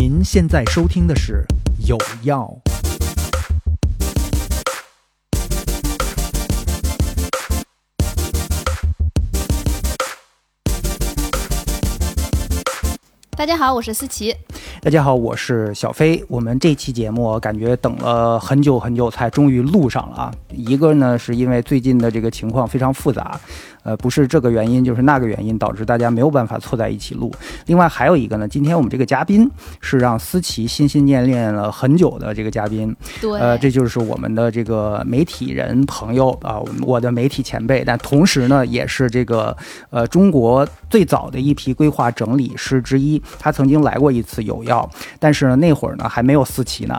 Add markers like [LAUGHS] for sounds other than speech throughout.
您现在收听的是《有药》。大家好，我是思琪。大家好，我是小飞。我们这期节目感觉等了很久很久，才终于录上了啊！一个呢，是因为最近的这个情况非常复杂。呃，不是这个原因，就是那个原因，导致大家没有办法凑在一起录。另外还有一个呢，今天我们这个嘉宾是让思琪心心念念了很久的这个嘉宾。对，呃，这就是我们的这个媒体人朋友啊，我的媒体前辈，但同时呢，也是这个呃中国最早的一批规划整理师之一。他曾经来过一次有药，但是呢，那会儿呢还没有思琪呢，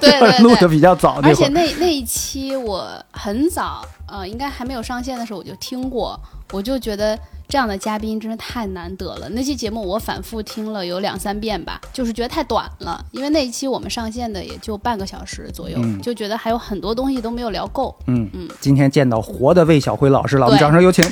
对 [LAUGHS] 录的比较早。而且那那一期我很早。呃，应该还没有上线的时候我就听过，我就觉得这样的嘉宾真是太难得了。那期节目我反复听了有两三遍吧，就是觉得太短了，因为那一期我们上线的也就半个小时左右，就觉得还有很多东西都没有聊够。嗯嗯，今天见到活的魏小辉老师了，我们掌声有请。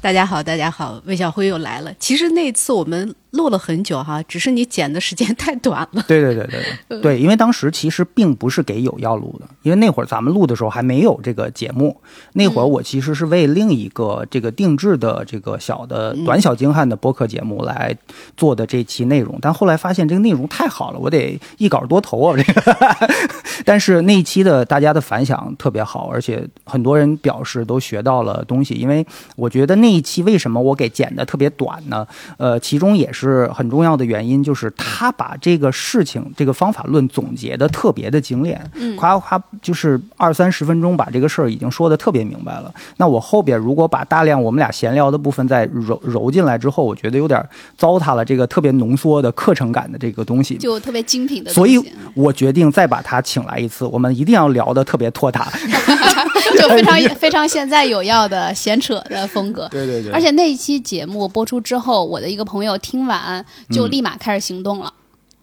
大家好，大家好，魏小辉又来了。其实那次我们。录了很久哈，只是你剪的时间太短了。对对对对对，因为当时其实并不是给有要录的，因为那会儿咱们录的时候还没有这个节目。那会儿我其实是为另一个这个定制的这个小的短小精悍的播客节目来做的这期内容，但后来发现这个内容太好了，我得一稿多投啊这个。[LAUGHS] 但是那一期的大家的反响特别好，而且很多人表示都学到了东西。因为我觉得那一期为什么我给剪的特别短呢？呃，其中也是。是很重要的原因，就是他把这个事情、这个方法论总结的特别的精炼，嗯，夸夸就是二三十分钟把这个事儿已经说的特别明白了。那我后边如果把大量我们俩闲聊的部分再揉揉进来之后，我觉得有点糟蹋了这个特别浓缩的课程感的这个东西，就特别精品的。所以我决定再把他请来一次，我们一定要聊的特别拖沓，[LAUGHS] 就非常非常现在有要的闲扯的风格。对对对。而且那一期节目播出之后，我的一个朋友听。晚就立马开始行动了，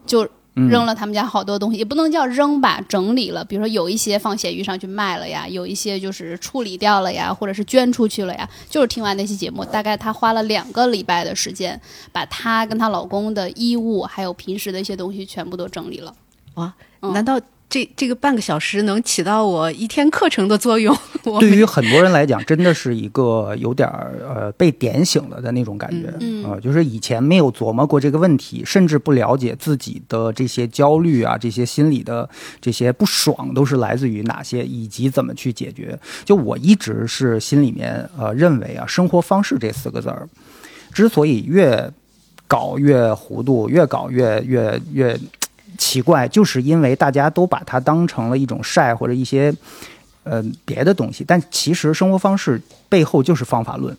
就扔了他们家好多东西，也不能叫扔吧，整理了。比如说有一些放闲鱼上去卖了呀，有一些就是处理掉了呀，或者是捐出去了呀。就是听完那期节目，大概她花了两个礼拜的时间，把她跟她老公的衣物还有平时的一些东西全部都整理了。哇，难道？这这个半个小时能起到我一天课程的作用。[LAUGHS] 对于很多人来讲，真的是一个有点儿呃被点醒了的那种感觉啊，就是以前没有琢磨过这个问题，甚至不了解自己的这些焦虑啊，这些心理的这些不爽都是来自于哪些，以及怎么去解决。就我一直是心里面呃认为啊，生活方式这四个字儿，之所以越搞越糊涂，越搞越越越。奇怪，就是因为大家都把它当成了一种晒或者一些，呃，别的东西，但其实生活方式背后就是方法论。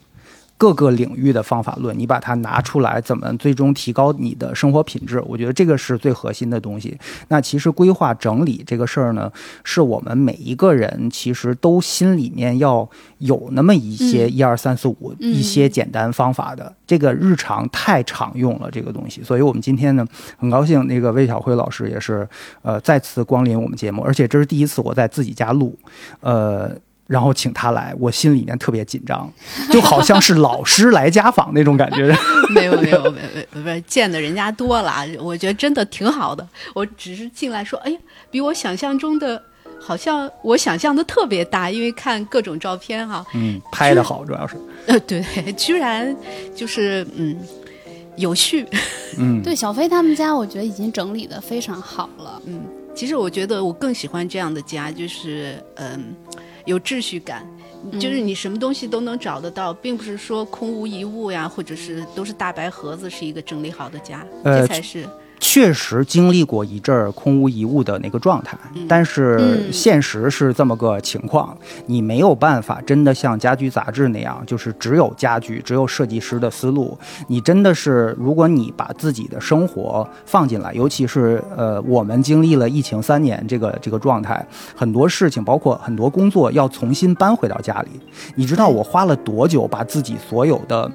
各个领域的方法论，你把它拿出来，怎么最终提高你的生活品质？我觉得这个是最核心的东西。那其实规划整理这个事儿呢，是我们每一个人其实都心里面要有那么一些一二三四五一些简单方法的。这个日常太常用了，这个东西。所以我们今天呢，很高兴那个魏晓辉老师也是呃再次光临我们节目，而且这是第一次我在自己家录，呃。然后请他来，我心里面特别紧张，就好像是老师来家访那种感觉。[LAUGHS] 没有没有没有，不是见的人家多了，我觉得真的挺好的。我只是进来说，哎呀，比我想象中的，好像我想象的特别大，因为看各种照片哈。嗯，拍的好，主要是。[LAUGHS] 呃，对，居然就是嗯有序。嗯，对，小飞他们家，我觉得已经整理的非常好了。嗯，其实我觉得我更喜欢这样的家，就是嗯。有秩序感，就是你什么东西都能找得到，并不是说空无一物呀，或者是都是大白盒子，是一个整理好的家，这才是。确实经历过一阵儿空无一物的那个状态，但是现实是这么个情况，你没有办法真的像家居杂志那样，就是只有家具，只有设计师的思路。你真的是，如果你把自己的生活放进来，尤其是呃，我们经历了疫情三年这个这个状态，很多事情，包括很多工作要重新搬回到家里。你知道我花了多久把自己所有的。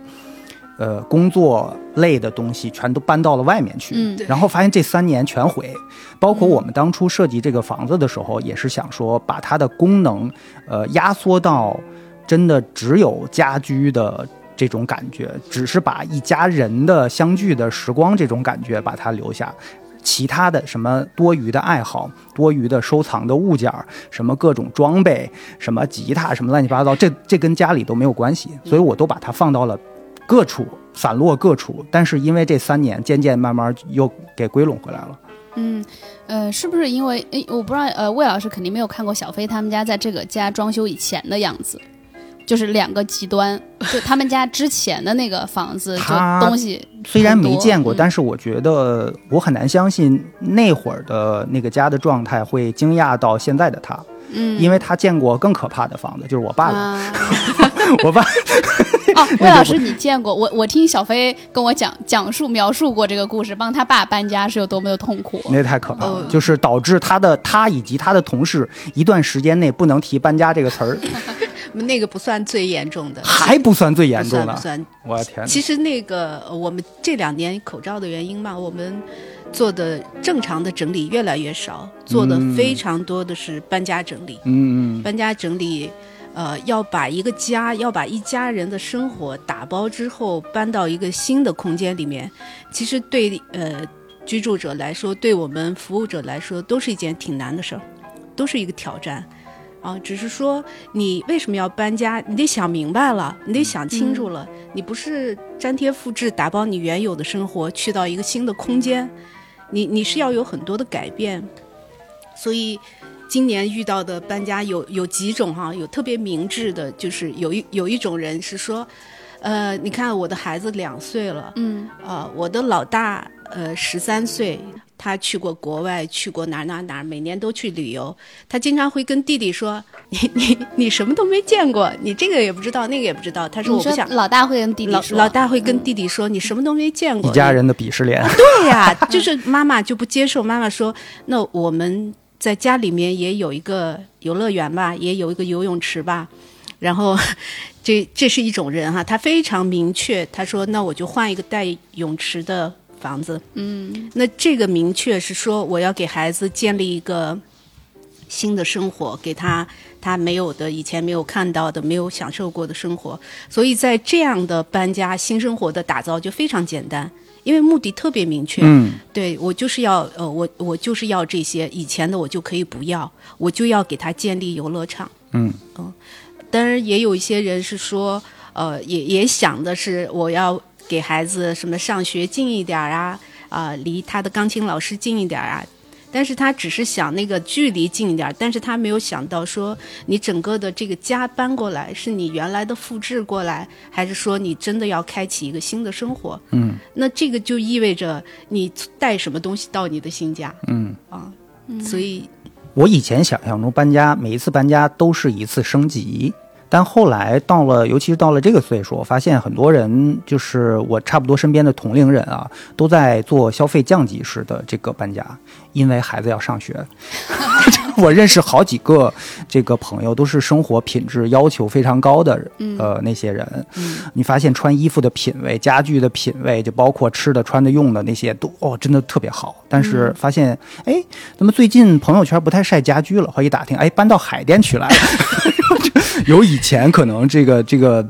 呃，工作类的东西全都搬到了外面去，然后发现这三年全毁。包括我们当初设计这个房子的时候，也是想说把它的功能，呃，压缩到真的只有家居的。这种感觉，只是把一家人的相聚的时光这种感觉把它留下。其他的什么多余的爱好、多余的收藏的物件儿、什么各种装备、什么吉他、什么乱七八糟，这这跟家里都没有关系，所以我都把它放到了各处，散落各处。但是因为这三年，渐渐慢慢又给归拢回来了。嗯，呃，是不是因为诶，我不知道，呃，魏老师肯定没有看过小飞他们家在这个家装修以前的样子。就是两个极端，就他们家之前的那个房子，[LAUGHS] 就东西虽然没见过，但是我觉得我很难相信那会儿的那个家的状态会惊讶到现在的他，嗯，因为他见过更可怕的房子，就是我爸的，[LAUGHS] 我爸。[LAUGHS] [LAUGHS] 哦，魏老师，你见过我？我听小飞跟我讲讲述描述过这个故事，帮他爸搬家是有多么的痛苦，那太可怕了，就是导致他的他以及他的同事一段时间内不能提搬家这个词儿。那个不算最严重的，还不算最严重的，不算。我的天！其实那个我们这两年口罩的原因嘛，我们做的正常的整理越来越少，做的非常多的是搬家整理。嗯嗯。搬家整理，呃，要把一个家，要把一家人的生活打包之后搬到一个新的空间里面，其实对呃居住者来说，对我们服务者来说，都是一件挺难的事儿，都是一个挑战。啊，只是说你为什么要搬家？你得想明白了，你得想清楚了。你不是粘贴复制打包你原有的生活去到一个新的空间，你你是要有很多的改变。所以今年遇到的搬家有有几种哈，有特别明智的，就是有一有一种人是说，呃，你看我的孩子两岁了，嗯，啊，我的老大呃十三岁。他去过国外，去过哪哪哪，每年都去旅游。他经常会跟弟弟说：“你 [LAUGHS] 你你什么都没见过，你这个也不知道，那个也不知道。”他说：“我不想。”老大会跟弟弟说，老大会跟弟弟说：“你什么都没见过。”一家人的鄙视链。对呀，就是妈妈就不接受。妈妈说：“那我们在家里面也有一个游乐园吧，也有一个游泳池吧。”然后，[LAUGHS] 这这是一种人哈，他非常明确。他说：“那我就换一个带泳池的。”房子，嗯，那这个明确是说，我要给孩子建立一个新的生活，给他他没有的、以前没有看到的、没有享受过的生活。所以在这样的搬家、新生活的打造就非常简单，因为目的特别明确。嗯，对我就是要呃，我我就是要这些，以前的我就可以不要，我就要给他建立游乐场。嗯嗯，当然也有一些人是说，呃，也也想的是我要。给孩子什么上学近一点儿啊，啊，离他的钢琴老师近一点儿啊，但是他只是想那个距离近一点儿，但是他没有想到说你整个的这个家搬过来是你原来的复制过来，还是说你真的要开启一个新的生活？嗯，那这个就意味着你带什么东西到你的新家？嗯啊，所以，我以前想象中搬家，每一次搬家都是一次升级。但后来到了，尤其是到了这个岁数，我发现很多人就是我差不多身边的同龄人啊，都在做消费降级式的这个搬家，因为孩子要上学。[LAUGHS] 我认识好几个这个朋友，都是生活品质要求非常高的呃那些人。你发现穿衣服的品味、家具的品味，就包括吃的、穿的、用的那些，都哦真的特别好。但是发现，哎，怎么最近朋友圈不太晒家居了？后一打听，哎，搬到海淀区来了。[LAUGHS] 有以前可能这个这个，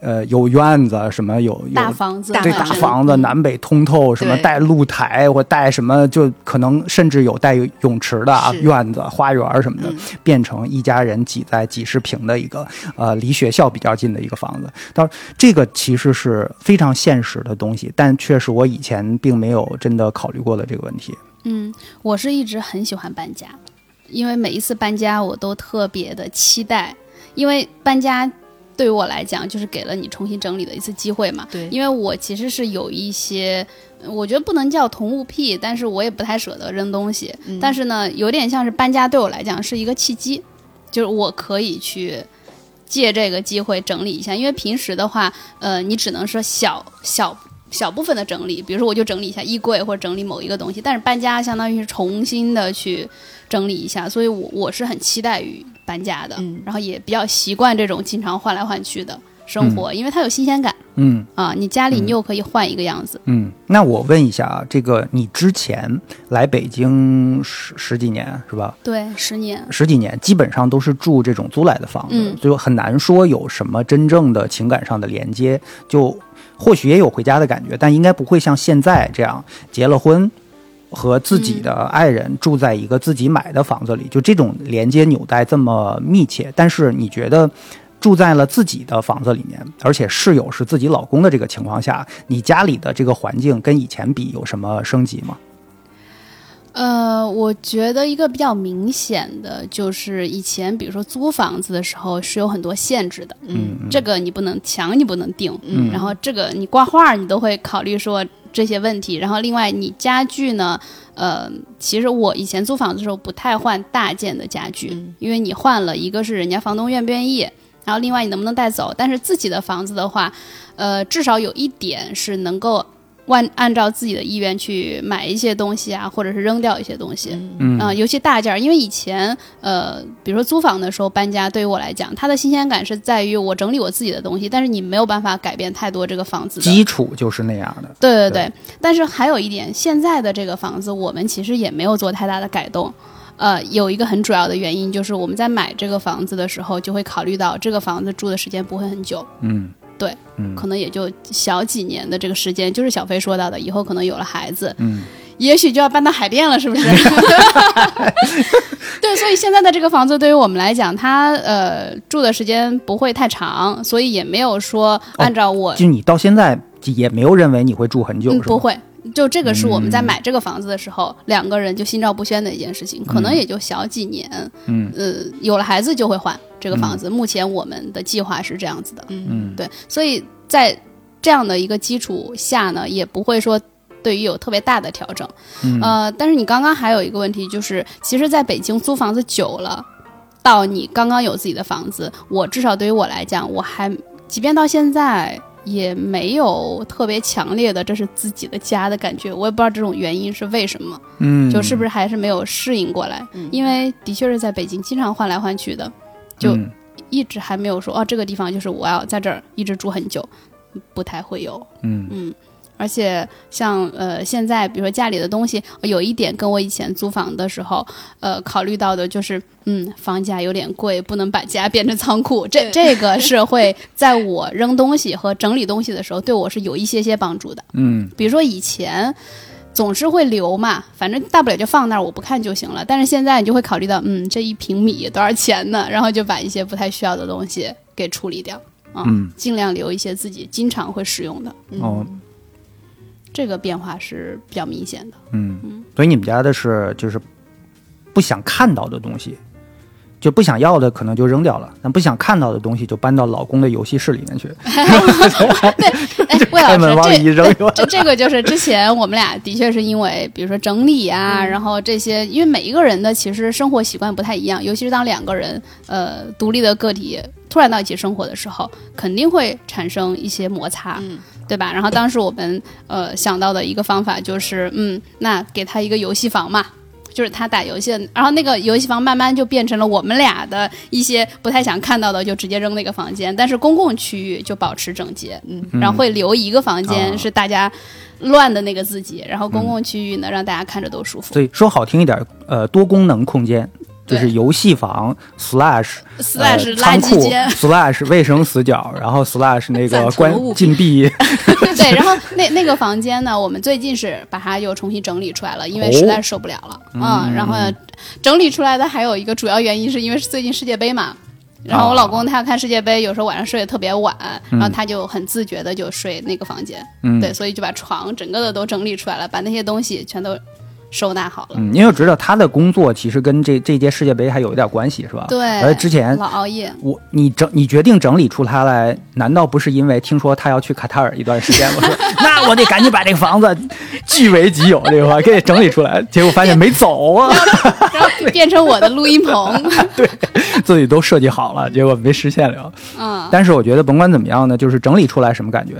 呃，有院子什么有有大房子，对大房子南北通透，什么带露台或带什么，就可能甚至有带泳池的啊院子、花园什么的，变成一家人挤在几十平的一个呃离学校比较近的一个房子。到这个其实是非常现实的东西，但确实我以前并没有真的考虑过的这个问题。嗯，我是一直很喜欢搬家，因为每一次搬家我都特别的期待。因为搬家对于我来讲，就是给了你重新整理的一次机会嘛。对，因为我其实是有一些，我觉得不能叫同物癖，但是我也不太舍得扔东西。但是呢，有点像是搬家对我来讲是一个契机，就是我可以去借这个机会整理一下。因为平时的话，呃，你只能说小小小部分的整理，比如说我就整理一下衣柜或者整理某一个东西。但是搬家相当于是重新的去整理一下，所以我我是很期待于。搬家的，然后也比较习惯这种经常换来换去的生活，因为它有新鲜感。嗯啊，你家里你又可以换一个样子。嗯，那我问一下啊，这个你之前来北京十十几年是吧？对，十年。十几年，基本上都是住这种租来的房子，就很难说有什么真正的情感上的连接。就或许也有回家的感觉，但应该不会像现在这样结了婚，和自己的爱人住在一个自己买的房子里，就这种连接纽带这么密切。但是你觉得？住在了自己的房子里面，而且室友是自己老公的这个情况下，你家里的这个环境跟以前比有什么升级吗？呃，我觉得一个比较明显的就是，以前比如说租房子的时候是有很多限制的，嗯，这个你不能墙你不能定，嗯，然后这个你挂画你都会考虑说这些问题，然后另外你家具呢，呃，其实我以前租房子的时候不太换大件的家具，因为你换了一个是人家房东愿不愿意。然后另外你能不能带走？但是自己的房子的话，呃，至少有一点是能够按按照自己的意愿去买一些东西啊，或者是扔掉一些东西。嗯，尤其大件儿，因为以前呃，比如说租房的时候搬家，对于我来讲，它的新鲜感是在于我整理我自己的东西，但是你没有办法改变太多这个房子。基础就是那样的。对对对，但是还有一点，现在的这个房子我们其实也没有做太大的改动。呃，有一个很主要的原因就是我们在买这个房子的时候，就会考虑到这个房子住的时间不会很久。嗯，对，嗯，可能也就小几年的这个时间，就是小飞说到的，以后可能有了孩子，嗯，也许就要搬到海淀了，是不是？[LAUGHS] 对，所以现在的这个房子对于我们来讲，它呃住的时间不会太长，所以也没有说按照我，就你到现在也没有认为你会住很久，不会。就这个是我们在买这个房子的时候，两个人就心照不宣的一件事情，可能也就小几年，嗯，呃，有了孩子就会换这个房子。目前我们的计划是这样子的，嗯，对，所以在这样的一个基础下呢，也不会说对于有特别大的调整，呃，但是你刚刚还有一个问题，就是其实在北京租房子久了，到你刚刚有自己的房子，我至少对于我来讲，我还即便到现在。也没有特别强烈的这是自己的家的感觉，我也不知道这种原因是为什么，嗯，就是不是还是没有适应过来，因为的确是在北京经常换来换去的，就一直还没有说哦这个地方就是我要在这儿一直住很久，不太会有，嗯。嗯。而且像呃，现在比如说家里的东西，有一点跟我以前租房的时候，呃，考虑到的就是，嗯，房价有点贵，不能把家变成仓库。[LAUGHS] 这这个是会在我扔东西和整理东西的时候，对我是有一些些帮助的。嗯，比如说以前总是会留嘛，反正大不了就放那儿，我不看就行了。但是现在你就会考虑到，嗯，这一平米多少钱呢？然后就把一些不太需要的东西给处理掉，嗯，尽量留一些自己经常会使用的。哦。这个变化是比较明显的，嗯，所以你们家的是就是不想看到的东西，就不想要的可能就扔掉了，但不想看到的东西就搬到老公的游戏室里面去。[LAUGHS] 对，哎，[LAUGHS] 魏老师，这这这个就是之前我们俩的确是因为，比如说整理啊，然后这些，因为每一个人的其实生活习惯不太一样，尤其是当两个人呃独立的个体突然到一起生活的时候，肯定会产生一些摩擦。嗯。对吧？然后当时我们呃想到的一个方法就是，嗯，那给他一个游戏房嘛，就是他打游戏，然后那个游戏房慢慢就变成了我们俩的一些不太想看到的，就直接扔那个房间，但是公共区域就保持整洁，嗯，然后会留一个房间是大家乱的那个自己，然后公共区域呢让大家看着都舒服。所以说好听一点，呃，多功能空间。就是游戏房 slash slash 垃圾间 [LAUGHS] slash 卫生死角，然后 slash [LAUGHS] 那个关禁闭。[LAUGHS] 对，然后那那个房间呢，我们最近是把它又重新整理出来了，因为实在受不了了嗯然后整理出来的还有一个主要原因，是因为是最近世界杯嘛。然后我老公他要看世界杯，有时候晚上睡得特别晚，然后他就很自觉的就睡那个房间。嗯，对，所以就把床整个的都整理出来了，把那些东西全都。收纳好了，嗯，因为我知道他的工作其实跟这这届世界杯还有一点关系，是吧？对，而之前老熬夜，我你整你决定整理出他来，难道不是因为听说他要去卡塔尔一段时间？我说 [LAUGHS] 那我得赶紧把这个房子据为己有，这个给整理出来。结果发现没走啊，[LAUGHS] 然后变成我的录音棚，[LAUGHS] 对自己都设计好了，结果没实现了。嗯，但是我觉得甭管怎么样呢，就是整理出来什么感觉？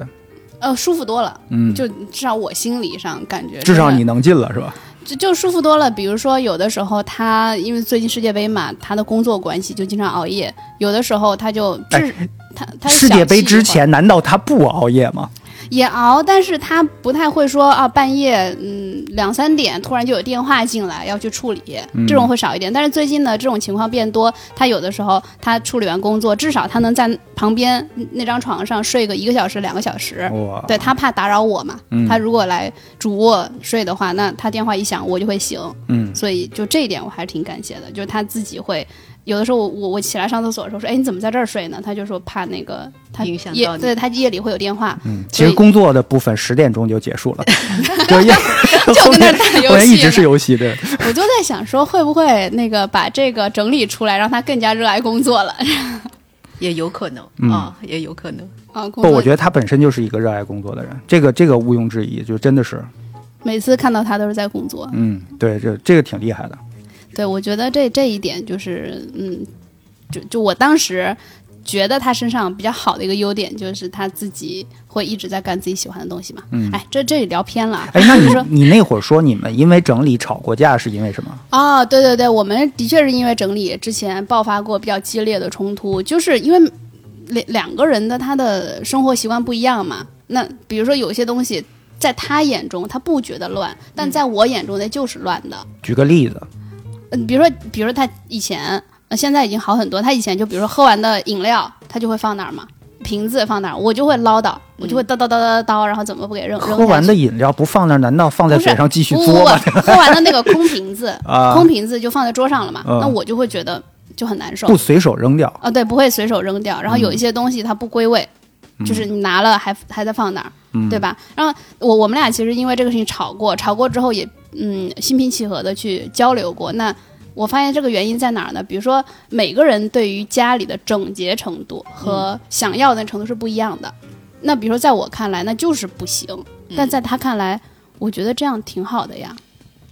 呃，舒服多了。嗯，就至少我心理上感觉，至少你能进了是吧？就就舒服多了。比如说，有的时候他因为最近世界杯嘛，他的工作关系就经常熬夜。有的时候他就治他他世界杯之前难道他不熬夜吗？也熬，但是他不太会说啊，半夜嗯两三点突然就有电话进来要去处理，这种会少一点。但是最近呢，这种情况变多，他有的时候他处理完工作，至少他能在旁边那张床上睡个一个小时、两个小时。对他怕打扰我嘛，他如果来主卧睡的话，那他电话一响我就会醒。嗯，所以就这一点我还是挺感谢的，就是他自己会。有的时候我我我起来上厕所的时候说，哎，你怎么在这儿睡呢？他就说怕那个他夜对他夜里会有电话。嗯，其实工作的部分十点钟就结束了，[LAUGHS] 就 [LAUGHS] 就跟那打游戏，一直是游戏对。我就在想说，会不会那个把这个整理出来，让他更加热爱工作了？[LAUGHS] 也有可能啊，也有可能啊。不，我觉得他本身就是一个热爱工作的人，这个这个毋庸置疑，就真的是。每次看到他都是在工作。嗯，对，这这个挺厉害的。对，我觉得这这一点就是，嗯，就就我当时觉得他身上比较好的一个优点，就是他自己会一直在干自己喜欢的东西嘛。嗯，哎，这这里聊偏了。哎，那 [LAUGHS] 你说你那会儿说你们因为整理吵过架，是因为什么？哦，对对对，我们的确是因为整理之前爆发过比较激烈的冲突，就是因为两两个人的他的生活习惯不一样嘛。那比如说有些东西在他眼中他不觉得乱，但在我眼中那就是乱的。举个例子。嗯，比如说，比如说他以前，现在已经好很多。他以前就比如说喝完的饮料，他就会放哪儿嘛，瓶子放哪儿，我就会唠叨，我就会叨叨叨叨叨，然后怎么不给扔？喝完的饮料不放那儿，难道放在嘴上继续嘬吗？喝完的那个空瓶子，[LAUGHS] 空瓶子就放在桌上了嘛，那我就会觉得就很难受。不随手扔掉啊？对，不会随手扔掉。然后有一些东西它不归位，就是你拿了还还在放那儿，对吧？然后我我们俩其实因为这个事情吵过，吵过之后也。嗯，心平气和的去交流过。那我发现这个原因在哪儿呢？比如说，每个人对于家里的整洁程度和想要的程度是不一样的。那比如说，在我看来，那就是不行；但在他看来，我觉得这样挺好的呀。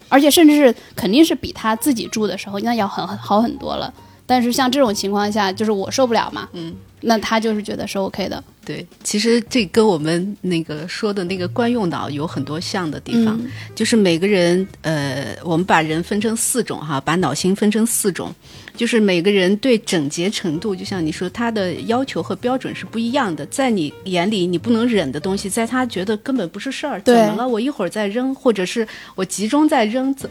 而且，甚至是肯定是比他自己住的时候那要很好很多了。但是像这种情况下，就是我受不了嘛。嗯。那他就是觉得是 OK 的。对，其实这跟我们那个说的那个惯用脑有很多像的地方，就是每个人，呃，我们把人分成四种哈，把脑型分成四种，就是每个人对整洁程度，就像你说，他的要求和标准是不一样的。在你眼里你不能忍的东西，在他觉得根本不是事儿，怎么了？我一会儿再扔，或者是我集中在扔，怎？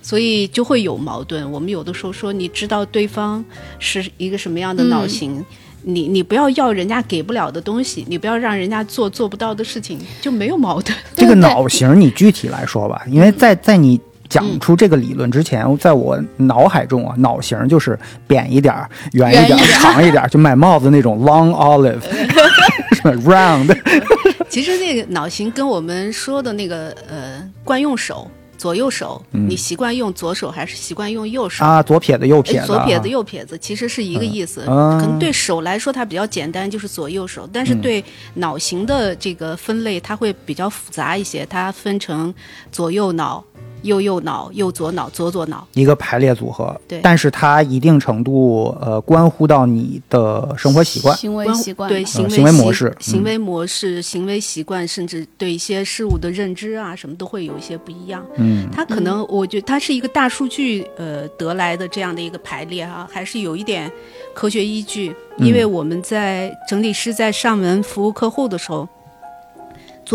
所以就会有矛盾。我们有的时候说，你知道对方是一个什么样的脑型。你你不要要人家给不了的东西，你不要让人家做做不到的事情，就没有矛盾。这个脑型你具体来说吧，因为在在你讲出这个理论之前，在我脑海中啊，脑型就是扁一点、圆一点、长一点，就买帽子那种 long olive，round。[LAUGHS] 其实那个脑型跟我们说的那个呃惯用手。左右手，你习惯用左手还是习惯用右手啊？左撇子右撇子，左撇子右撇子其实是一个意思。可能对手来说它比较简单，就是左右手。但是对脑型的这个分类，它会比较复杂一些，它分成左右脑。右右脑、右左脑、左左脑，一个排列组合。对，但是它一定程度呃关乎到你的生活习惯、行为习惯、对行为模式、行为模式、行为习惯，甚至对一些事物的认知啊，什么都会有一些不一样。嗯，它可能我觉得它是一个大数据呃得来的这样的一个排列哈，还是有一点科学依据。因为我们在整理师在上门服务客户的时候。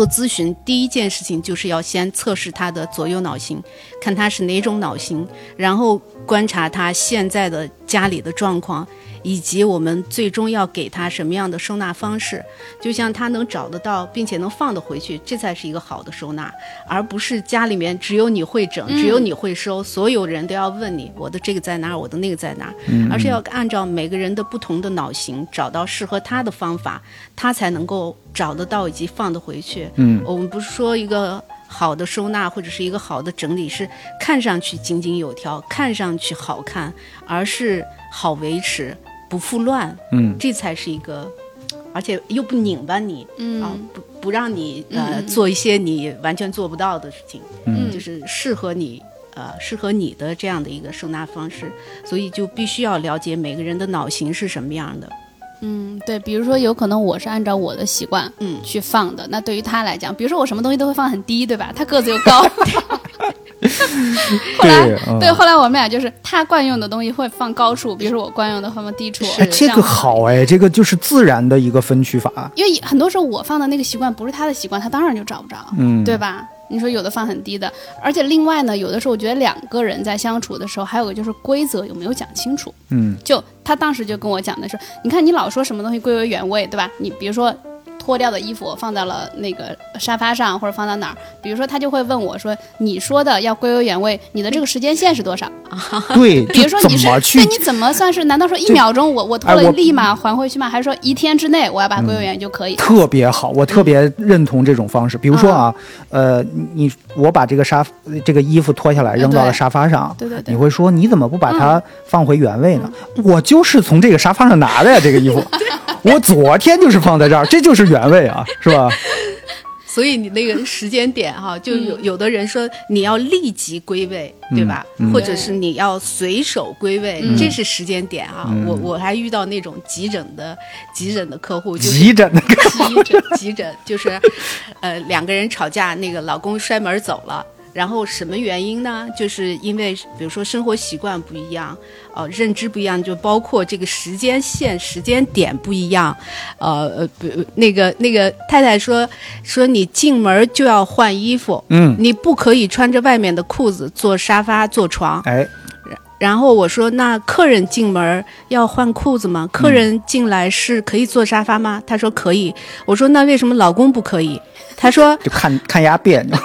做咨询第一件事情就是要先测试他的左右脑型，看他是哪种脑型，然后观察他现在的家里的状况。以及我们最终要给他什么样的收纳方式，就像他能找得到，并且能放得回去，这才是一个好的收纳，而不是家里面只有你会整，只有你会收，所有人都要问你我的这个在哪儿，我的那个在哪儿，而是要按照每个人的不同的脑型，找到适合他的方法，他才能够找得到以及放得回去。嗯，我们不是说一个好的收纳或者是一个好的整理是看上去井井有条，看上去好看，而是好维持。不复乱，嗯，这才是一个，而且又不拧巴你，嗯。啊，不不让你呃做一些你完全做不到的事情，嗯，就是适合你呃适合你的这样的一个收纳方式，所以就必须要了解每个人的脑型是什么样的，嗯，对，比如说有可能我是按照我的习惯嗯。去放的，那对于他来讲，比如说我什么东西都会放很低，对吧？他个子又高。[LAUGHS] [LAUGHS] [LAUGHS] 后来对，后来我们俩就是他惯用的东西会放高处，比如说我惯用的会放低处。哎，这个好哎，这个就是自然的一个分区法。因为很多时候我放的那个习惯不是他的习惯，他当然就找不着，嗯，对吧？你说有的放很低的，而且另外呢，有的时候我觉得两个人在相处的时候，还有个就是规则有没有讲清楚。嗯，就他当时就跟我讲的是，你看你老说什么东西归为原位，对吧？你比如说。脱掉的衣服放在了那个沙发上，或者放到哪儿？比如说，他就会问我说：“你说的要归为原位，你的这个时间线是多少？”对，[LAUGHS] 比如说你是，那你怎么算是？难道说一秒钟我我脱了立马还回去吗？还是说一天之内我要把它归为原就可以？特别好，我特别认同这种方式。比如说啊，呃，你我把这个沙这个衣服脱下来扔到了沙发上，对对对，你会说你怎么不把它放回原位呢？我就是从这个沙发上拿的呀，这个衣服。[LAUGHS] [LAUGHS] 我昨天就是放在这儿，这就是原位啊，是吧？所以你那个时间点哈，就有有的人说你要立即归位，对吧？或者是你要随手归位，这是时间点啊。我我还遇到那种急诊的急诊的客户，急诊的 [LAUGHS] 急诊急诊就是，呃，两个人吵架，那个老公摔门走了。然后什么原因呢？就是因为比如说生活习惯不一样，呃，认知不一样，就包括这个时间线、时间点不一样，呃呃，那个那个太太说说你进门就要换衣服，嗯，你不可以穿着外面的裤子坐沙发坐床，哎。然后我说：“那客人进门要换裤子吗？客人进来是可以坐沙发吗？”他说：“可以。”我说：“那为什么老公不可以？”他说：“就看看牙别扭。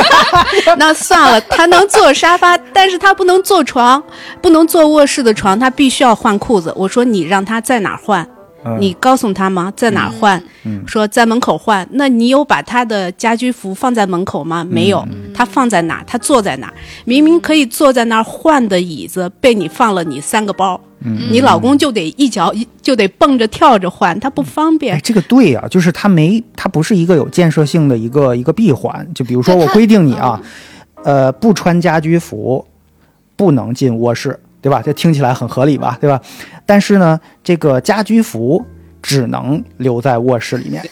[LAUGHS] ”那算了，他能坐沙发，但是他不能坐床，不能坐卧室的床，他必须要换裤子。我说：“你让他在哪换？”你告诉他吗？在哪换？说在门口换。那你有把他的家居服放在门口吗？没有。他放在哪？他坐在哪？明明可以坐在那儿换的椅子，被你放了你三个包。你老公就得一脚就得蹦着跳着换，他不方便。这个对呀，就是他没，他不是一个有建设性的一个一个闭环。就比如说，我规定你啊，呃，不穿家居服不能进卧室。对吧？这听起来很合理吧？对吧？但是呢，这个家居服只能留在卧室里面，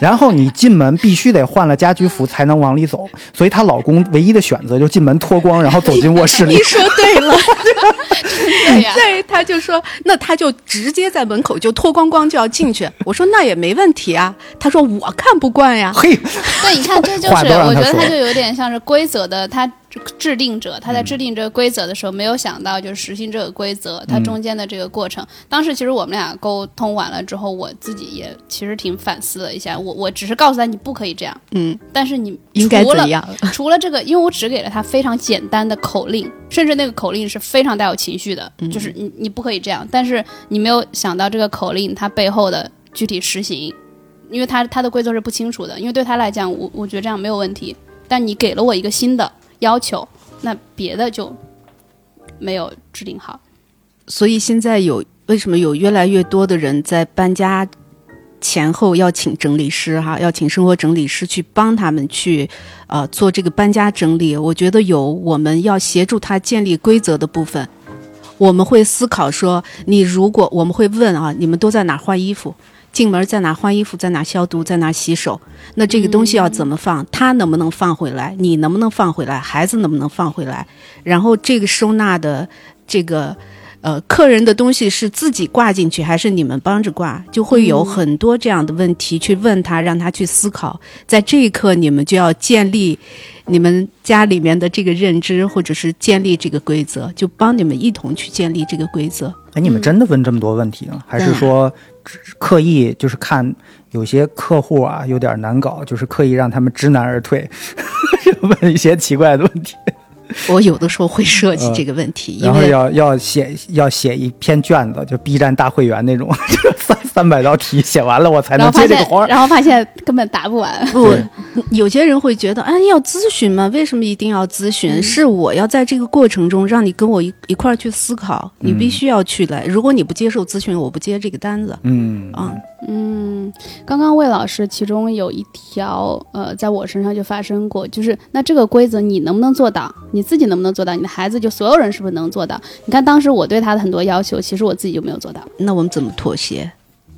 然后你进门必须得换了家居服才能往里走。所以她老公唯一的选择就进门脱光，然后走进卧室里。[LAUGHS] 你说对了，[LAUGHS] 对，他就说，那他就直接在门口就脱光光就要进去。我说那也没问题啊。他说我看不惯呀。嘿，对，你看这就是，我觉得他就有点像是规则的他。制定者他在制定这个规则的时候，没有想到就是实行这个规则，它中间的这个过程。当时其实我们俩沟通完了之后，我自己也其实挺反思了一下。我我只是告诉他你不可以这样，嗯，但是你应该怎样？[LAUGHS] 除了这个，因为我只给了他非常简单的口令，甚至那个口令是非常带有情绪的，就是你你不可以这样。但是你没有想到这个口令它背后的具体实行，因为他他的规则是不清楚的。因为对他来讲，我我觉得这样没有问题，但你给了我一个新的。要求，那别的就没有制定好，所以现在有为什么有越来越多的人在搬家前后要请整理师哈，要请生活整理师去帮他们去呃做这个搬家整理。我觉得有我们要协助他建立规则的部分，我们会思考说，你如果我们会问啊，你们都在哪换衣服？进门在哪换衣服，在哪消毒，在哪洗手？那这个东西要怎么放？他能不能放回来？你能不能放回来？孩子能不能放回来？然后这个收纳的这个呃客人的东西是自己挂进去，还是你们帮着挂？就会有很多这样的问题去问他，让他去思考。在这一刻，你们就要建立你们家里面的这个认知，或者是建立这个规则，就帮你们一同去建立这个规则。哎，你们真的问这么多问题呢？还是说？刻意就是看有些客户啊有点难搞，就是刻意让他们知难而退，[LAUGHS] 问一些奇怪的问题。[LAUGHS] 我有的时候会设计这个问题，然后要要写要写一篇卷子，就 B 站大会员那种，[LAUGHS] 三三百道题写完了我才能接这个活儿然后发现根本答不完。不，有些人会觉得，哎，要咨询吗？为什么一定要咨询？是我要在这个过程中让你跟我一一块儿去思考，你必须要去来。如果你不接受咨询，我不接这个单子。嗯啊。嗯，刚刚魏老师其中有一条，呃，在我身上就发生过，就是那这个规则你能不能做到？你自己能不能做到？你的孩子就所有人是不是能做到？你看当时我对他的很多要求，其实我自己就没有做到。那我们怎么妥协？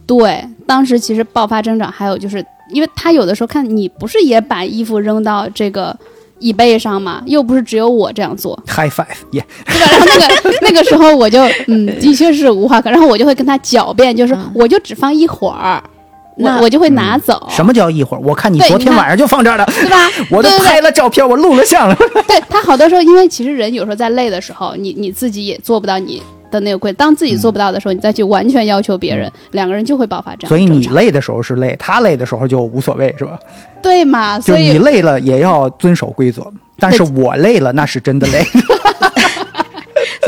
对，当时其实爆发增长，还有就是因为他有的时候看你不是也把衣服扔到这个椅背上嘛，又不是只有我这样做，high five，耶，对吧？然后那个 [LAUGHS] 那个时候我就嗯，的确是无话可，然后我就会跟他狡辩，就是我就只放一会儿，我我就会拿走。什么叫一会儿？我看你昨天晚上就放这儿了，对吧？[LAUGHS] 我都拍了照片，我录了像了。对他好多时候，因为其实人有时候在累的时候，你你自己也做不到你。的那个规，当自己做不到的时候，你再去完全要求别人，两个人就会爆发这样。所以你累的时候是累，他累的时候就无所谓，是吧？对嘛？所以你累了也要遵守规则，但是我累了那是真的累。[LAUGHS]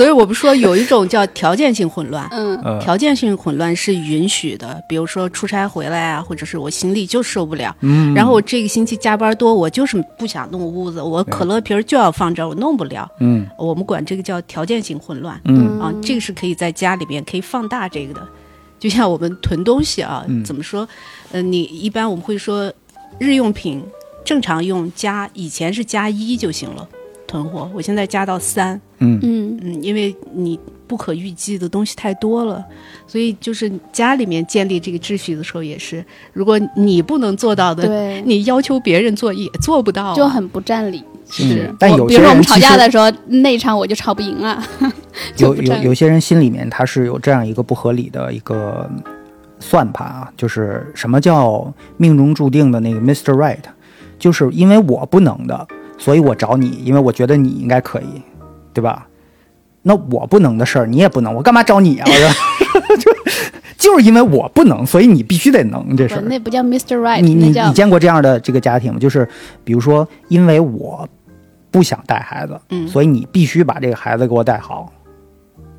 所以我们说有一种叫条件性混乱，嗯，条件性混乱是允许的。比如说出差回来啊，或者是我行李就受不了，嗯，然后我这个星期加班多，我就是不想弄屋子，我可乐瓶就要放这儿，我弄不了，嗯，我们管这个叫条件性混乱，嗯啊，这个是可以在家里面可以放大这个的。就像我们囤东西啊，怎么说？呃，你一般我们会说日用品正常用加以前是加一就行了。囤货，我现在加到三，嗯嗯嗯，因为你不可预计的东西太多了，所以就是家里面建立这个秩序的时候也是，如果你不能做到的，对，你要求别人做也做不到，就很不占理。是，但有比如说我们吵架的时候，那场我就吵不赢了。[LAUGHS] 有有有些人心里面他是有这样一个不合理的一个算盘啊，就是什么叫命中注定的那个 Mr. Right，就是因为我不能的。所以我找你，因为我觉得你应该可以，对吧？那我不能的事儿，你也不能，我干嘛找你啊？[LAUGHS] 就就是因为我不能，所以你必须得能这事儿。那不叫 Mr. Right，你你你见过这样的这个家庭吗？就是比如说，因为我不想带孩子，嗯，所以你必须把这个孩子给我带好，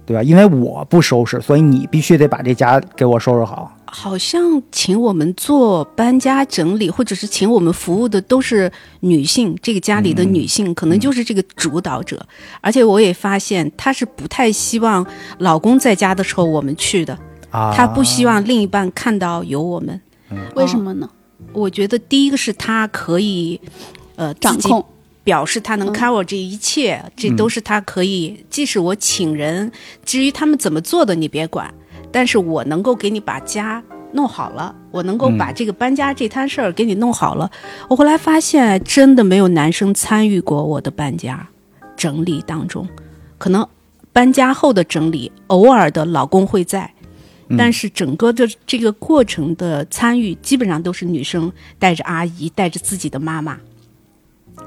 对吧？因为我不收拾，所以你必须得把这家给我收拾好。好像请我们做搬家整理，或者是请我们服务的都是女性，这个家里的女性可能就是这个主导者。而且我也发现，她是不太希望老公在家的时候我们去的，她不希望另一半看到有我们。为什么呢？我觉得第一个是她可以，呃，掌控，表示他能 cover 这一切，这都是他可以。即使我请人，至于他们怎么做的，你别管。但是我能够给你把家弄好了，我能够把这个搬家这摊事儿给你弄好了。我后来发现，真的没有男生参与过我的搬家整理当中，可能搬家后的整理，偶尔的老公会在，但是整个的这个过程的参与，基本上都是女生带着阿姨，带着自己的妈妈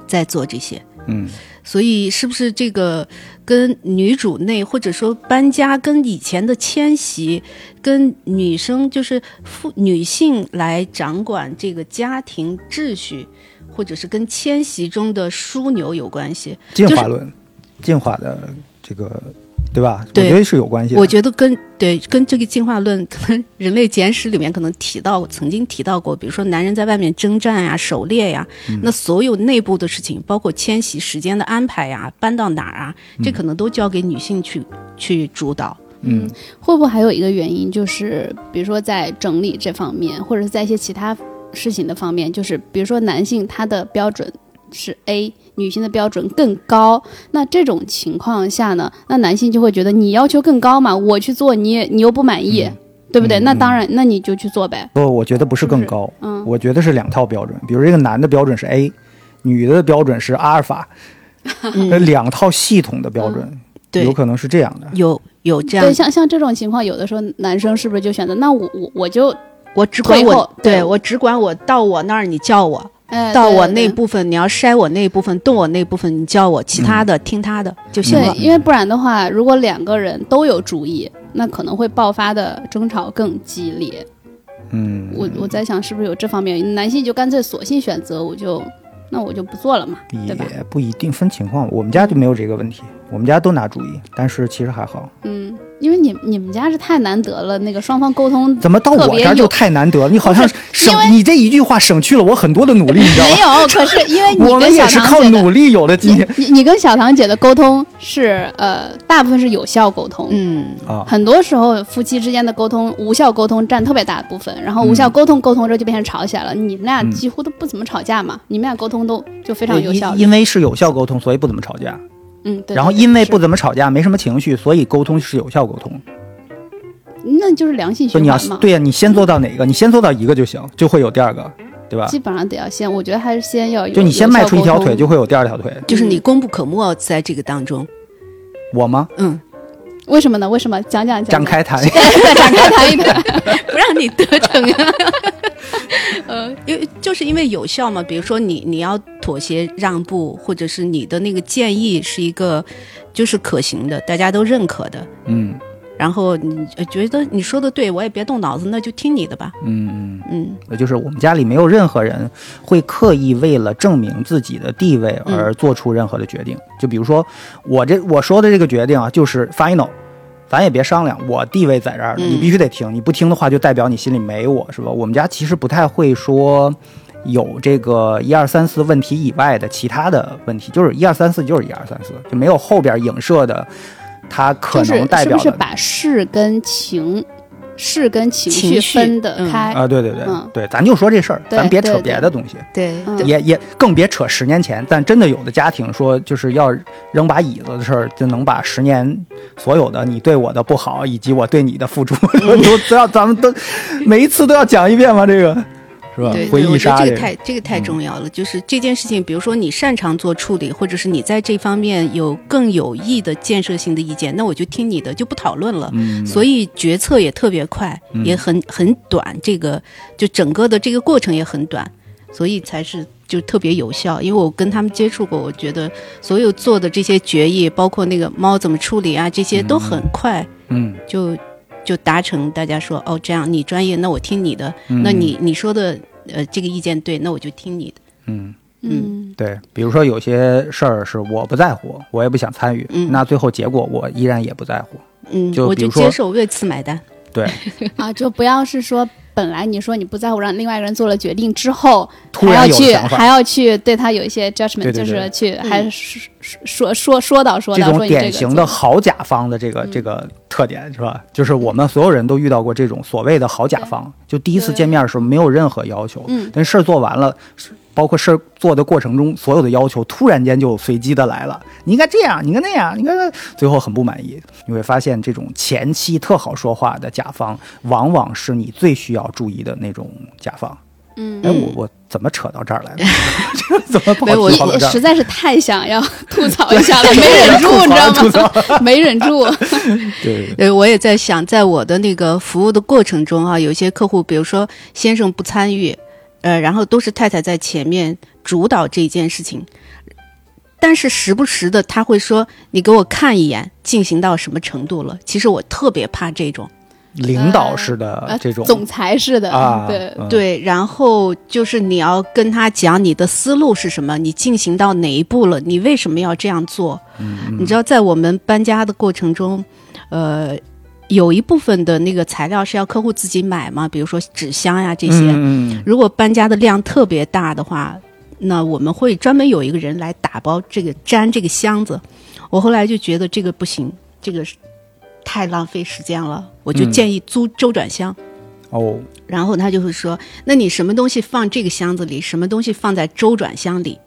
在做这些。嗯。所以，是不是这个跟女主内，或者说搬家，跟以前的迁徙，跟女生就是妇女性来掌管这个家庭秩序，或者是跟迁徙中的枢纽有关系？进化论，进化的这个。对吧？我觉得是有关系。我觉得跟对跟这个进化论，可能人类简史里面可能提到，曾经提到过，比如说男人在外面征战呀、狩猎呀，那所有内部的事情，包括迁徙时间的安排呀、搬到哪儿啊，这可能都交给女性去去主导。嗯，会不会还有一个原因，就是比如说在整理这方面，或者是在一些其他事情的方面，就是比如说男性他的标准是 A。女性的标准更高，那这种情况下呢，那男性就会觉得你要求更高嘛，我去做你你又不满意，对不对？那当然，那你就去做呗。不，我觉得不是更高，嗯，我觉得是两套标准。比如这个男的标准是 A，女的标准是阿尔法，[LAUGHS] 两套系统的标准，对，有可能是这样的。有有这样，对，像像这种情况，有的时候男生是不是就选择那我我我就我只管我，对我只管我到我那儿你叫我。到我那部分，你要筛我那部分，动我那部分，你教我其他的听他的就行了。对，因为不然的话，如果两个人都有主意，那可能会爆发的争吵更激烈。嗯，我我在想是不是有这方面，男性就干脆索性选择我就那我就不做了嘛，对吧？也不一定分情况，我们家就没有这个问题，我们家都拿主意，但是其实还好。嗯。因为你你们家是太难得了，那个双方沟通怎么到我这儿就太难得了？你好像省你这一句话省去了我很多的努力，你知道吗？没有，可是因为 [LAUGHS] 我们也是靠努力有了今天。你你跟小唐姐的沟通是呃，大部分是有效沟通，嗯啊，很多时候夫妻之间的沟通无效沟通占特别大的部分，然后无效沟通沟通之后就变成吵起来了。你们俩几乎都不怎么吵架嘛，你们俩沟通都就非常有效。因为是有效沟通，所以不怎么吵架。嗯，对。然后因为不怎么吵架，没什么情绪，所以沟通是有效沟通。那就是良性循环嘛。对呀，你先做到哪个？你先做到一个就行，就会有第二个。对吧？基本上得要先，我觉得还是先要有。就你先迈出一条腿，就会有第二条腿。就是你功不可没在这个当中。我吗？嗯，为什么呢？为什么？讲讲讲展开谈。[LAUGHS] 对，展开谈一谈。[LAUGHS] 不让你得逞啊。[LAUGHS] 呃，因为就是因为有效嘛，比如说你你要妥协让步，或者是你的那个建议是一个就是可行的，大家都认可的，嗯然后你呃觉得你说的对，我也别动脑子，那就听你的吧。嗯嗯嗯，就是我们家里没有任何人会刻意为了证明自己的地位而做出任何的决定。就比如说我这我说的这个决定啊，就是 final。咱也别商量，我地位在这儿你必须得听，你不听的话，就代表你心里没我，是吧？我们家其实不太会说有这个一二三四问题以外的其他的问题，就是一二三四就是一二三四，就没有后边影射的，它可能代表的是不是把事跟情、事跟情绪分得嗯开？啊，对对对、嗯对，咱就说这事儿，咱别扯别的东西。对嗯也也更别扯十年前，但真的有的家庭说，就是要扔把椅子的事儿，就能把十年所有的你对我的不好，以及我对你的付出，[LAUGHS] 都都要咱们都每一次都要讲一遍吗？这个是吧对？回对，我觉得这个太这个太重要了。就是这件事情，比如说你擅长做处理，或者是你在这方面有更有益的建设性的意见，那我就听你的，就不讨论了。嗯，所以决策也特别快，嗯也很很短，这个就整个的这个过程也很短，所以才是就特别有效。因为我跟他们接触过，我觉得所有做的这些决议，包括那个猫怎么处理啊，这些都很快嗯，就就达成。大家说哦，这样你专业，那我听你的；嗯那你你说的呃这个意见对，那我就听你的。嗯。嗯，对，比如说有些事儿是我不在乎，我也不想参与，嗯那最后结果我依然也不在乎。嗯，我就就比如说接受为此买单。对，[LAUGHS] 啊，就不要是说本来你说你不在乎，让另外一个人做了决定之后，突然还要去还要去对他有一些 judgment，就是去还是说说说说到说这种到这个典型的好甲方的这个、这个特点是吧？就是我们所有人都遇到过这种所谓的好甲方，就第一次见面的时候没有任何要求，嗯。但事儿做完了，包括事儿做的过程中，所有的要求突然间就随机的来了，你应该这样，你应该那样，你应该最后很不满意。你会发现，这种前期特好说话的甲方，往往是你最需要注意的那种甲方。嗯哎，我我怎么扯到这儿来了？[LAUGHS] 这怎么跑没有我跑到这儿实？在是太想要吐槽一下了，[LAUGHS] 没忍住，你知道吗？[LAUGHS] 没忍住。对，对，我也在想，在我的那个服务的过程中啊，有些客户，比如说先生不参与，呃，然后都是太太在前面主导这件事情，但是时不时的他会说：“你给我看一眼，进行到什么程度了？”其实我特别怕这种，领导式的呃这种总裁式的，啊，对，嗯对，然后就是你要跟他讲你的思路是什么，你进行到哪一步了，你为什么要这样做？嗯你知道，在我们搬家的过程中，呃，有一部分的那个材料是要客户自己买嘛，比如说纸箱呀这些。嗯嗯如果搬家的量特别大的话，那我们会专门有一个人来打包这个粘这个箱子。我后来就觉得这个不行，这个太浪费时间了，我就嗯建议租周转箱。哦，然后他就会说：“那你什么东西放这个箱子里，什么东西放在周转箱里，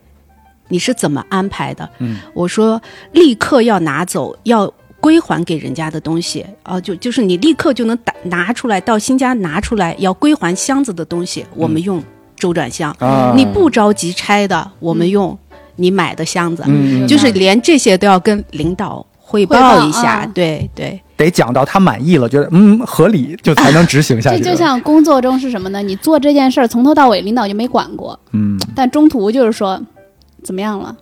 你是怎么安排的？”嗯，我说：“立刻要拿走，要归还给人家的东西啊，就就是你立刻就能打拿出来，到新家拿出来要归还箱子的东西，我们用周转箱。啊，你不着急拆的，我们用你买的箱子，嗯，就是连这些都要跟领导汇汇报报一下。啊对对，得讲到他满意了，觉得嗯合理，就才能执行下去。这就像工作中是什么呢？你做这件事儿从头到尾，领导就没管过，嗯，但中途就是说怎么样了，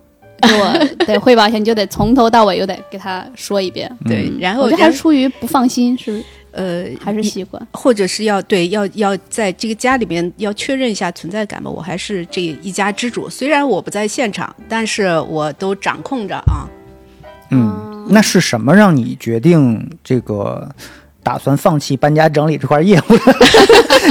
给我得汇报一下，你就得从头到尾又得给他说一遍。对嗯然后我觉得还是出于不放心，是呃，还是习惯。或者是要对要要在这个家里面要确认一下存在感吧。我还是这一家之主，虽然我不在现场，但是我都掌控着啊。嗯，那是什么让你决定这个打算放弃搬家整理这块业务的？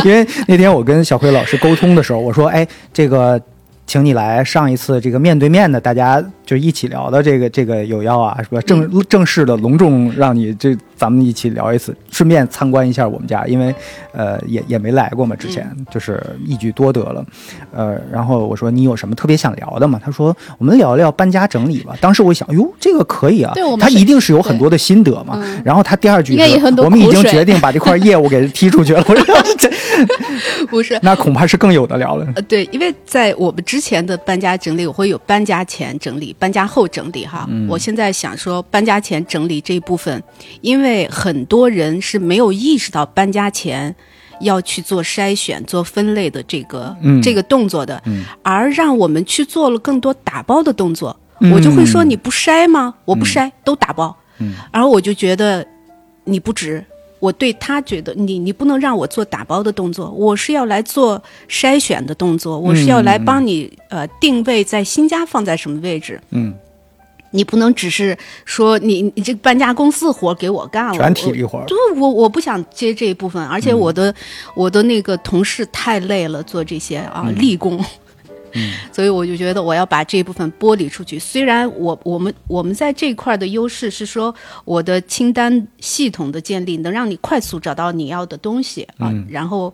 [LAUGHS] 因为那天我跟小辉老师沟通的时候，我说：“哎，这个，请你来上一次这个面对面的大家就一起聊的这个这个有要啊，是吧？正正式的隆重让你这咱们一起聊一次，顺便参观一下我们家，因为呃也也没来过嘛，之前就是一举多得了。呃，然后我说你有什么特别想聊的吗？他说我们聊聊搬家整理吧。当时我想，哟，这个可以啊，他一定是有很多的心得嘛。然后他第二句我们已经决定把这块业务给踢出去了。[LAUGHS] 我说这 [LAUGHS] 不是，那恐怕是更有的聊了。呃，对，因为在我们之前的搬家整理，我会有搬家前整理。搬家后整理哈，我现在想说搬家前整理这一部分，因为很多人是没有意识到搬家前要去做筛选、做分类的这个这个动作的，而让我们去做了更多打包的动作，我就会说你不筛吗？我不筛，都打包。然后我就觉得你不值。我对他觉得你你不能让我做打包的动作，我是要来做筛选的动作，我是要来帮你呃定位在新家放在什么位置。嗯，你不能只是说你你这搬家公司活给我干了，全体力活。对，我我不想接这一部分，而且我的我的那个同事太累了，做这些啊立功。所以我就觉得我要把这部分剥离出去。虽然我我们我们在这块的优势是说，我的清单系统的建立能让你快速找到你要的东西啊，然后。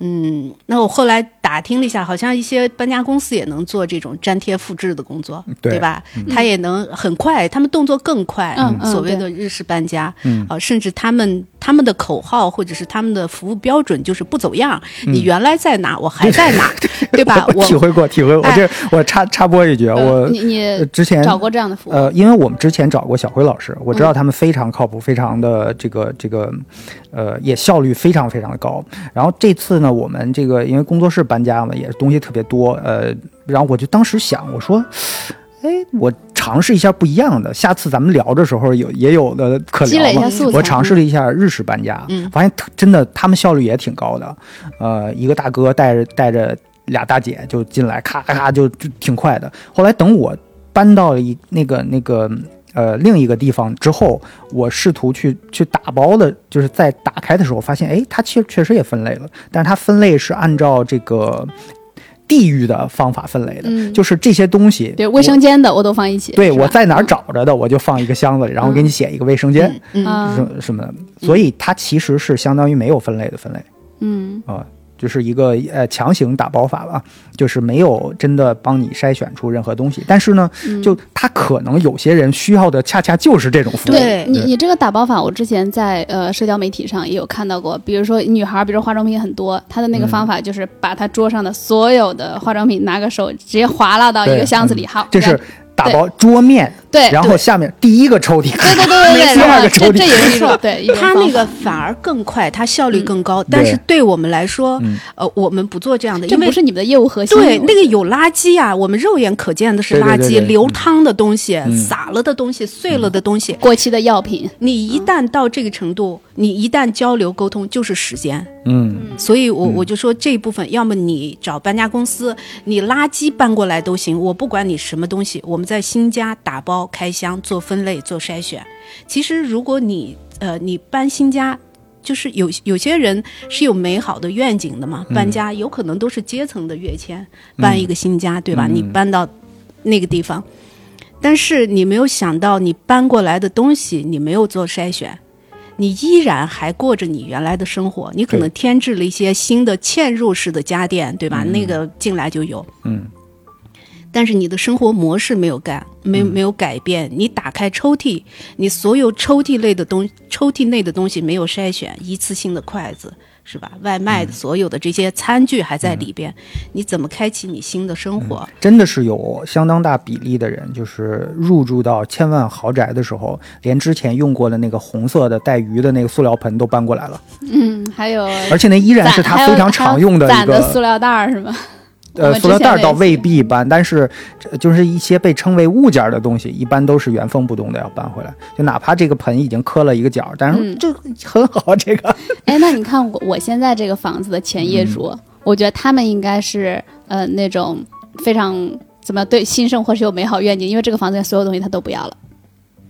嗯，那我后来打听了一下，好像一些搬家公司也能做这种粘贴复制的工作，对吧？他也能很快，他们动作更快。嗯所谓的日式搬家，嗯，啊，甚至他们他们的口号或者是他们的服务标准就是不走样。你原来在哪，我还在哪，[LAUGHS] 对吧？我体会过，体会。我这我插插播一句，我你你之前找过这样的服务？呃，因为我们之前找过小辉老师，我知道他们非常靠谱，非常的这个这个，呃，也效率非常非常的高。然后这次。那我们这个因为工作室搬家嘛，也是东西特别多，呃，然后我就当时想，我说，哎，我尝试一下不一样的，下次咱们聊的时候有也有的可聊嘛。我尝试了一下日式搬家，发现真的他们效率也挺高的，呃，一个大哥带着带着俩大姐就进来，咔咔就就挺快的。后来等我搬到了一那个那个。呃，另一个地方之后，我试图去去打包的，就是在打开的时候发现，哎，它确确实也分类了，但是它分类是按照这个地域的方法分类的，就是这些东西，对卫生间的我都放一起，对我在哪儿找着的，我就放一个箱子里，然后给你写一个卫生间，什什么的，所以它其实是相当于没有分类的分类，嗯。啊。就是一个呃强行打包法吧，就是没有真的帮你筛选出任何东西。但是呢，就他可能有些人需要的恰恰就是这种服务。对你，你这个打包法，我之前在呃社交媒体上也有看到过。比如说女孩，比如说化妆品很多，她的那个方法就是把她桌上的所有的化妆品拿个手直接划拉到一个箱子里，好，这是。打包桌面，对，然后下面第一个抽屉，对对对对 [LAUGHS] 对，第二个抽屉，这也是错，对，他那个反而更快，他效率更高。但是对我们来说，呃，我们不做这样的，这不是你们的业务核心。对，那个有垃圾啊，我们肉眼可见的是垃圾，流汤的东西，洒了的东西，碎了的东西，过期的药品。你一旦到这个程度，你一旦交流沟通，就是时间。嗯，所以我我就说这一部分，要么你找搬家公司，你垃圾搬过来都行，我不管你什么东西，我们在新家打包开箱做分类做筛选。其实如果你呃你搬新家，就是有有些人是有美好的愿景的嘛，搬家有可能都是阶层的跃迁，搬一个新家对吧？你搬到那个地方，但是你没有想到你搬过来的东西你没有做筛选。你依然还过着你原来的生活，你可能添置了一些新的嵌入式的家电，对吧？那个进来就有，嗯。但是你的生活模式没有改，没没有改变。你打开抽屉，你所有抽屉类的东，抽屉内的东西没有筛选，一次性的筷子。是吧？外卖的所有的这些餐具还在里边，你怎么开启你新的生活？真的是有相当大比例的人，就是入住到千万豪宅的时候，连之前用过的那个红色的带鱼的那个塑料盆都搬过来了。嗯，还有，而且那依然是他非常常用的一个塑料袋，是吗？呃，塑料袋倒未必搬，但是就是一些被称为物件的东西，一般都是原封不动的要搬回来。就哪怕这个盆已经磕了一个角，但是这很好。这个，哎，那你看我我现在这个房子的前业主，我觉得他们应该是呃那种非常怎么对新生活是有美好愿景，因为这个房子所有东西他都不要了。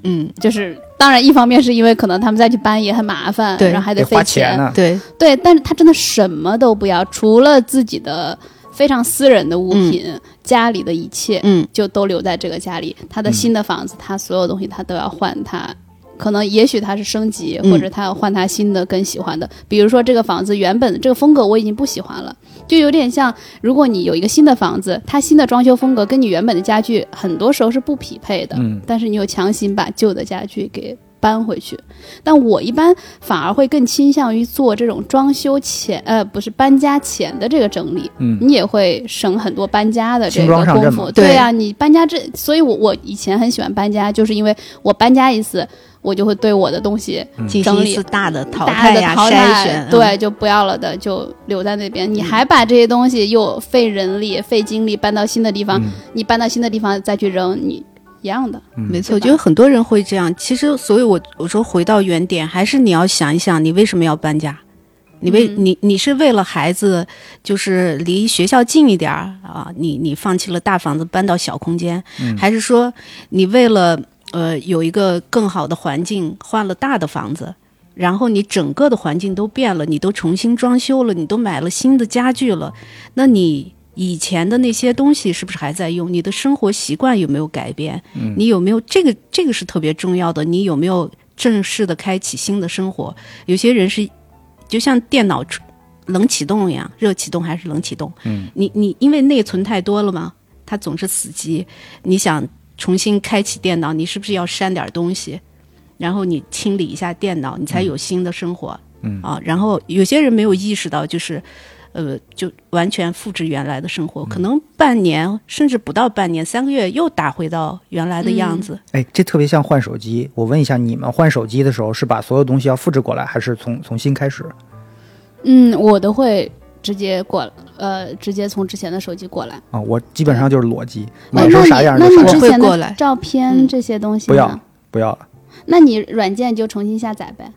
嗯，就是当然一方面是因为可能他们再去搬也很麻烦，然后还得花钱呢。对对，但是他真的什么都不要，除了自己的。非常私人的物品，家里的一切，嗯，就都留在这个家里。他的新的房子，他所有东西他都要换，他可能也许他是升级，或者他要换他新的更喜欢的。比如说这个房子原本这个风格我已经不喜欢了，就有点像如果你有一个新的房子，它新的装修风格跟你原本的家具很多时候是不匹配的，嗯，但是你又强行把旧的家具给。搬回去，但我一般反而会更倾向于做这种装修前，呃，不是搬家前的这个整理。嗯，你也会省很多搬家的这个功夫。对呀，你搬家这，所以我我以前很喜欢搬家，就是因为我搬家一次，我就会对我的东西进行一次大的淘汰呀、筛选。对，就不要了的就留在那边。你还把这些东西又费人力、费精力搬到新的地方，你搬到新的地方再去扔，你。一样的，没错，我觉得很多人会这样。其实，所以我我说回到原点，还是你要想一想，你为什么要搬家？你为你你是为了孩子，就是离学校近一点儿啊？你你放弃了大房子搬到小空间，还是说你为了呃有一个更好的环境换了大的房子，然后你整个的环境都变了，你都重新装修了，你都买了新的家具了，那你？以前的那些东西是不是还在用？你的生活习惯有没有改变？你有没有这个？这个是特别重要的。你有没有正式的开启新的生活？有些人是就像电脑冷启动一样，热启动还是冷启动？嗯，你你因为内存太多了嘛，它总是死机。你想重新开启电脑，你是不是要删点东西？然后你清理一下电脑，你才有新的生活。嗯啊，然后有些人没有意识到，就是。呃，就完全复制原来的生活，可能半年甚至不到半年，三个月又打回到原来的样子。哎，这特别像换手机。我问一下，你们换手机的时候是把所有东西要复制过来，还是从从新开始？嗯，我都会直接过，呃，直接从之前的手机过来。啊，我基本上就是裸机，买成啥样就啥样。之前的照片这些东西不要不要了。那你软件就重新下载呗。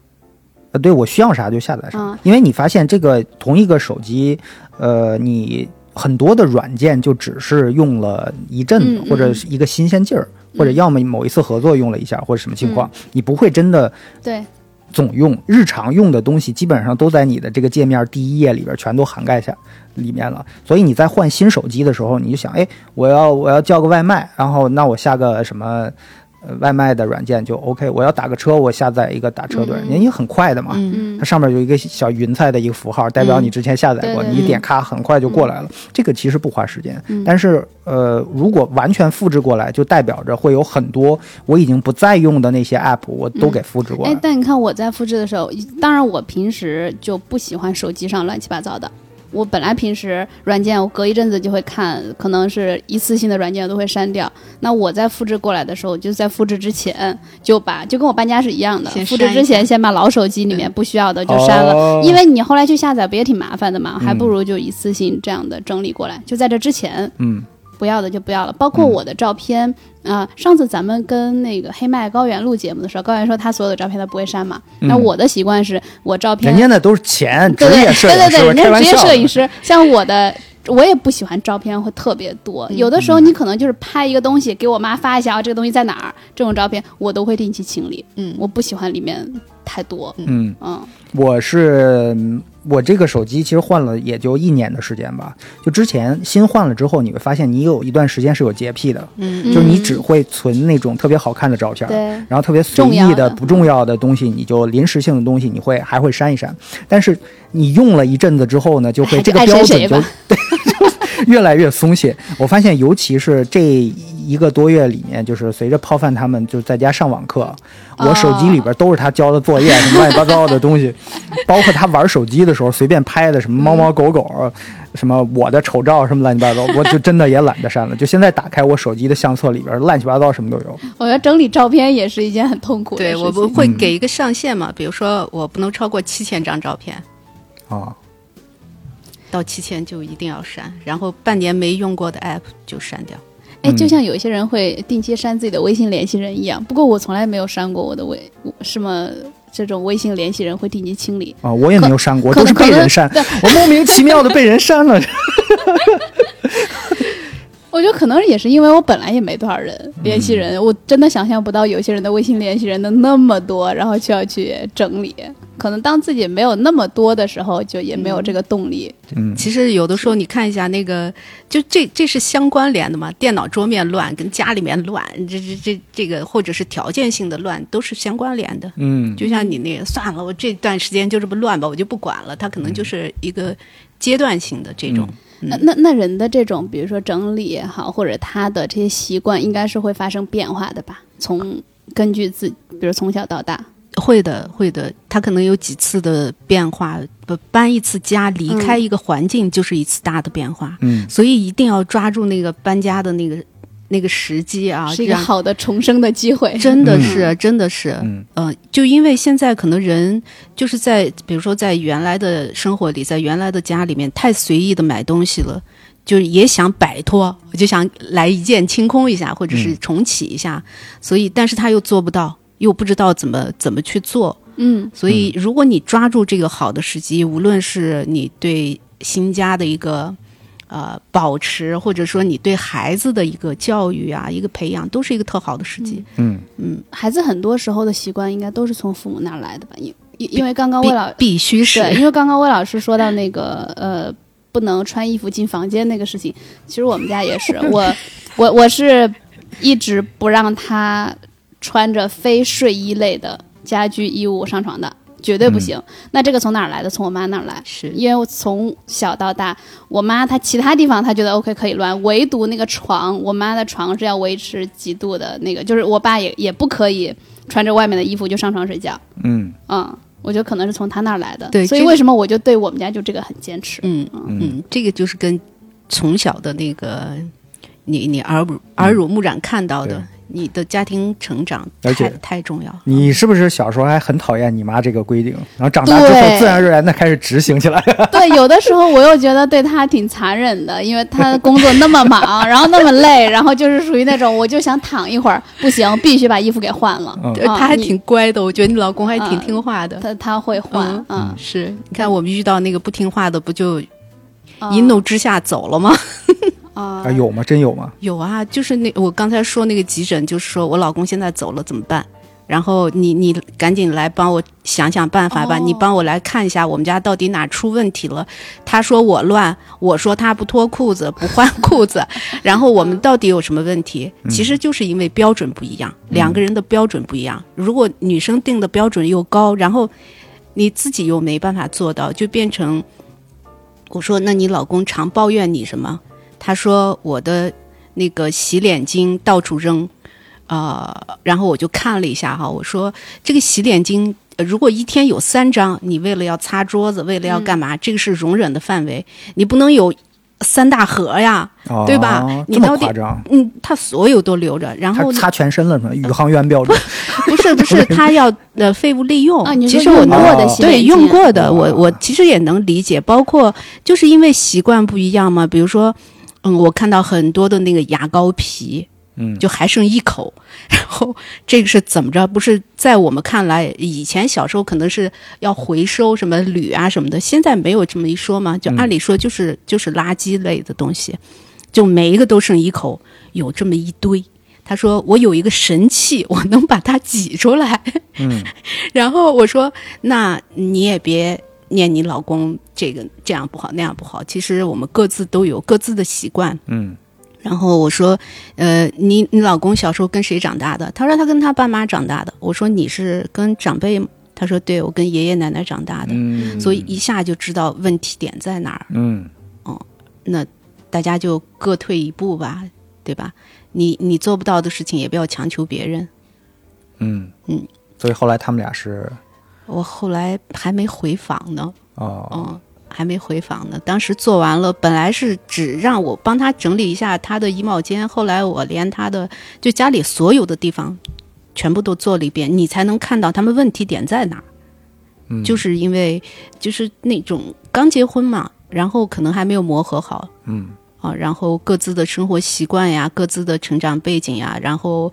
呃，对我需要啥就下载啥，因为你发现这个同一个手机，呃，你很多的软件就只是用了一阵子，或者是一个新鲜劲儿，或者要么某一次合作用了一下，或者什么情况，你不会真的对总用，日常用的东西基本上都在你的这个界面第一页里边全都涵盖下里面了。所以你在换新手机的时候，你就想，哎，我要我要叫个外卖，然后那我下个什么？外卖的软件就 OK，我要打个车，我下载一个打车的软件，因为很快的嘛。它上面有一个小云彩的一个符号，代表你之前下载过，你点咔很快就过来了。这个其实不花时间，但是呃，如果完全复制过来，就代表着会有很多我已经不再用的那些 app，我都给复制过来。哎，但你看我在复制的时候，当然我平时就不喜欢手机上乱七八糟的。我本来平时软件，我隔一阵子就会看，可能是一次性的软件我都会删掉。那我在复制过来的时候，就在复制之前就把，就跟我搬家是一样的。复制之前先把老手机里面不需要的就删了，因为你后来去下载不也挺麻烦的嘛？还不如就一次性这样的整理过来。就在这之前，嗯。不要的就不要了，包括我的照片啊。上次咱们跟那个黑麦高原录节目的时候，高原说他所有的照片他不会删嘛。那我的习惯是我照片，人家那都是钱，职业摄影师，对对对，人家职业摄影师。像我的，我也不喜欢照片会特别多。有的时候你可能就是拍一个东西给我妈发一下，啊，这个东西在哪儿？这种照片我都会定期清理。嗯，我不喜欢里面太多。嗯嗯，我是。我这个手机其实换了也就一年的时间吧，就之前新换了之后，你会发现你有一段时间是有洁癖的，嗯，就是你只会存那种特别好看的照片，对，然后特别随意的不重要的东西，你就临时性的东西你会还会删一删，但是你用了一阵子之后呢，就会这个标准就对，[LAUGHS] 越来越松懈。我发现尤其是这一个多月里面，就是随着泡饭他们就在家上网课。我手机里边都是他交的作业，什么乱七八糟的东西，包括他玩手机的时候随便拍的什么猫猫狗狗，什么我的丑照什么乱七八糟，我就真的也懒得删了。就现在打开我手机的相册里边，乱七八糟什么都有。[LAUGHS] 我觉得整理照片也是一件很痛苦的事情。对我不会给一个上限嘛？比如说我不能超过七千张照片。啊，到七千就一定要删，然后半年没用过的 app 就删掉。哎，就像有一些人会定期删自己的微信联系人一样，不过我从来没有删过我的微什么这种微信联系人会定期清理啊，我也没有删过，都是被人删，我莫名其妙的被人删了。[LAUGHS] 我我觉得可能也是因为我本来也没多少人联系人，我真的想象不到有些人的微信联系人能那么多，然后就要去整理。可能当自己没有那么多的时候，就也没有这个动力。嗯，其实有的时候你看一下那个，就这这是相关联的嘛？电脑桌面乱跟家里面乱，这这这这个或者是条件性的乱都是相关联的。嗯，就像你那个算了，我这段时间就这么乱吧，我就不管了。它可能就是一个阶段性的这种。那那那人的这种，比如说整理也好，或者他的这些习惯，应该是会发生变化的吧？从根据自，比如从小到大。会的，会的，他可能有几次的变化，不搬一次家，离开一个环境就是一次大的变化。嗯，所以一定要抓住那个搬家的那个那个时机啊，是一个好的重生的机会。真的是，真的是，嗯，呃，就因为现在可能人就是在，比如说在原来的生活里，在原来的家里面太随意的买东西了，就是也想摆脱，我就想来一键清空一下，或者是重启一下，所以，但是他又做不到。又不知道怎么怎么去做，嗯，所以如果你抓住这个好的时机，无论是你对新家的一个呃保持，或者说你对孩子的一个教育啊，一个培养，都是一个特好的时机。嗯嗯，孩子很多时候的习惯应该都是从父母那儿来的吧？因因因为刚刚魏老必须是，对，因为刚刚魏老师说到那个呃不能穿衣服进房间那个事情，其实我们家也是，[LAUGHS] 我我我是一直不让他。穿着非睡衣类的家居衣物上床的，绝对不行。那这个从哪儿来的？从我妈那儿来。是因为我从小到大，我妈她其他地方她觉得 OK 可以乱，唯独那个床，我妈的床是要维持几度的那个，就是我爸也也不可以穿着外面的衣服就上床睡觉。嗯嗯，我觉得可能是从他那儿来的。对，所以为什么我就对我们家就这个很坚持？嗯嗯，这个就是跟从小的那个你你耳濡耳濡目染看到的。你的家庭成长太太重要。你是不是小时候还很讨厌你妈这个规定，然后长大之后自然而然的开始执行起来？[LAUGHS] 对，有的时候我又觉得对她挺残忍的，因为她工作那么忙，然后那么累，然后就是属于那种我就想躺一会儿，不行，必须把衣服给换了。嗯，他还挺乖的，我觉得你老公还挺听话的。他他会换，嗯，是你看我们遇到那个不听话的，不就一怒之下走了吗？啊，有吗？真有吗？有啊，就是那我刚才说那个急诊，就是说我老公现在走了怎么办？然后你你赶紧来帮我想想办法吧，你帮我来看一下我们家到底哪出问题了。他说我乱，我说他不脱裤子不换裤子，[LAUGHS] 然后我们到底有什么问题？其实就是因为标准不一样，两个人的标准不一样。如果女生定的标准又高，然后你自己又没办法做到，就变成我说那你老公常抱怨你什么？他说我的那个洗脸巾到处扔，呃，然后我就看了一下哈，我说这个洗脸巾如果一天有三张，你为了要擦桌子，为了要干嘛，这个是容忍的范围，你不能有三大盒呀，对吧？你到底嗯，他所有都留着，然后擦全身了是吗？宇航员标准？[LAUGHS] 不是不是，[LAUGHS] 他要呃废物利用。其实我用过的洗对用过的，我我其实也能理解，包括就是因为习惯不一样嘛，比如说。嗯，我看到很多的那个牙膏皮，嗯，就还剩一口，然后这个是怎么着？不是在我们看来，以前小时候可能是要回收什么铝啊什么的，现在没有这么一说嘛？就按理说就是就是垃圾类的东西，就每一个都剩一口，有这么一堆。他说我有一个神器，我能把它挤出来。嗯，[LAUGHS] 然后我说那你也别。念你老公这个这样不好那样不好，其实我们各自都有各自的习惯。嗯，然后我说，呃，你你老公小时候跟谁长大的？他说他跟他爸妈长大的。我说你是跟长辈？他说对，我跟爷爷奶奶长大的。嗯，所以一下就知道问题点在哪儿。嗯，哦，那大家就各退一步吧，对吧？你你做不到的事情也不要强求别人。嗯嗯，所以后来他们俩是。我后来还没回访呢，哦，嗯，还没回访呢。当时做完了，本来是只让我帮他整理一下他的衣帽间，后来我连他的就家里所有的地方全部都做了一遍，你才能看到他们问题点在哪儿。嗯，就是因为就是那种刚结婚嘛，然后可能还没有磨合好，嗯，啊，然后各自的生活习惯呀，各自的成长背景呀，然后。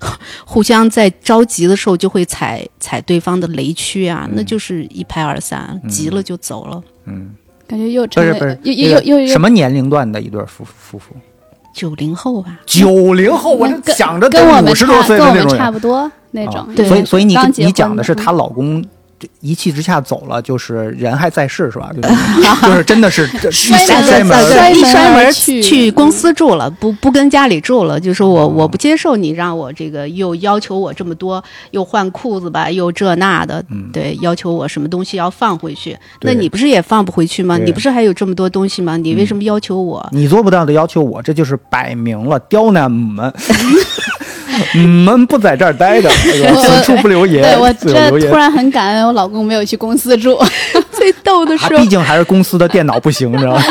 [LAUGHS] 互相在着急的时候就会踩踩对方的雷区啊，那就是一拍而散，急了就走了。嗯，感觉又不是不是又又又什么年龄段的一对夫夫妇？九零后吧，九零后，我想着跟我们五十多岁的那种，差不多那种。所以，所以你你讲的是她老公。一气之下走了，就是人还在世是吧？[LAUGHS] 就是真的是摔 [LAUGHS] 摔门，一摔门去去公司住了，不不跟家里住了。就是我我不接受你让我这个又要求我这么多，又换裤子吧，又这那的，对，要求我什么东西要放回去。那你不是也放不回去吗？你不是还有这么多东西吗？你为什么要求我？你做不到的要求我，这就是摆明了刁难我们。[LAUGHS] [LAUGHS] 你们不在这儿待着，[LAUGHS] 此处不留爷。对我这突然很感恩，我老公没有去公司住。[LAUGHS] 最逗的是，毕竟还是公司的电脑不行，你知道吗？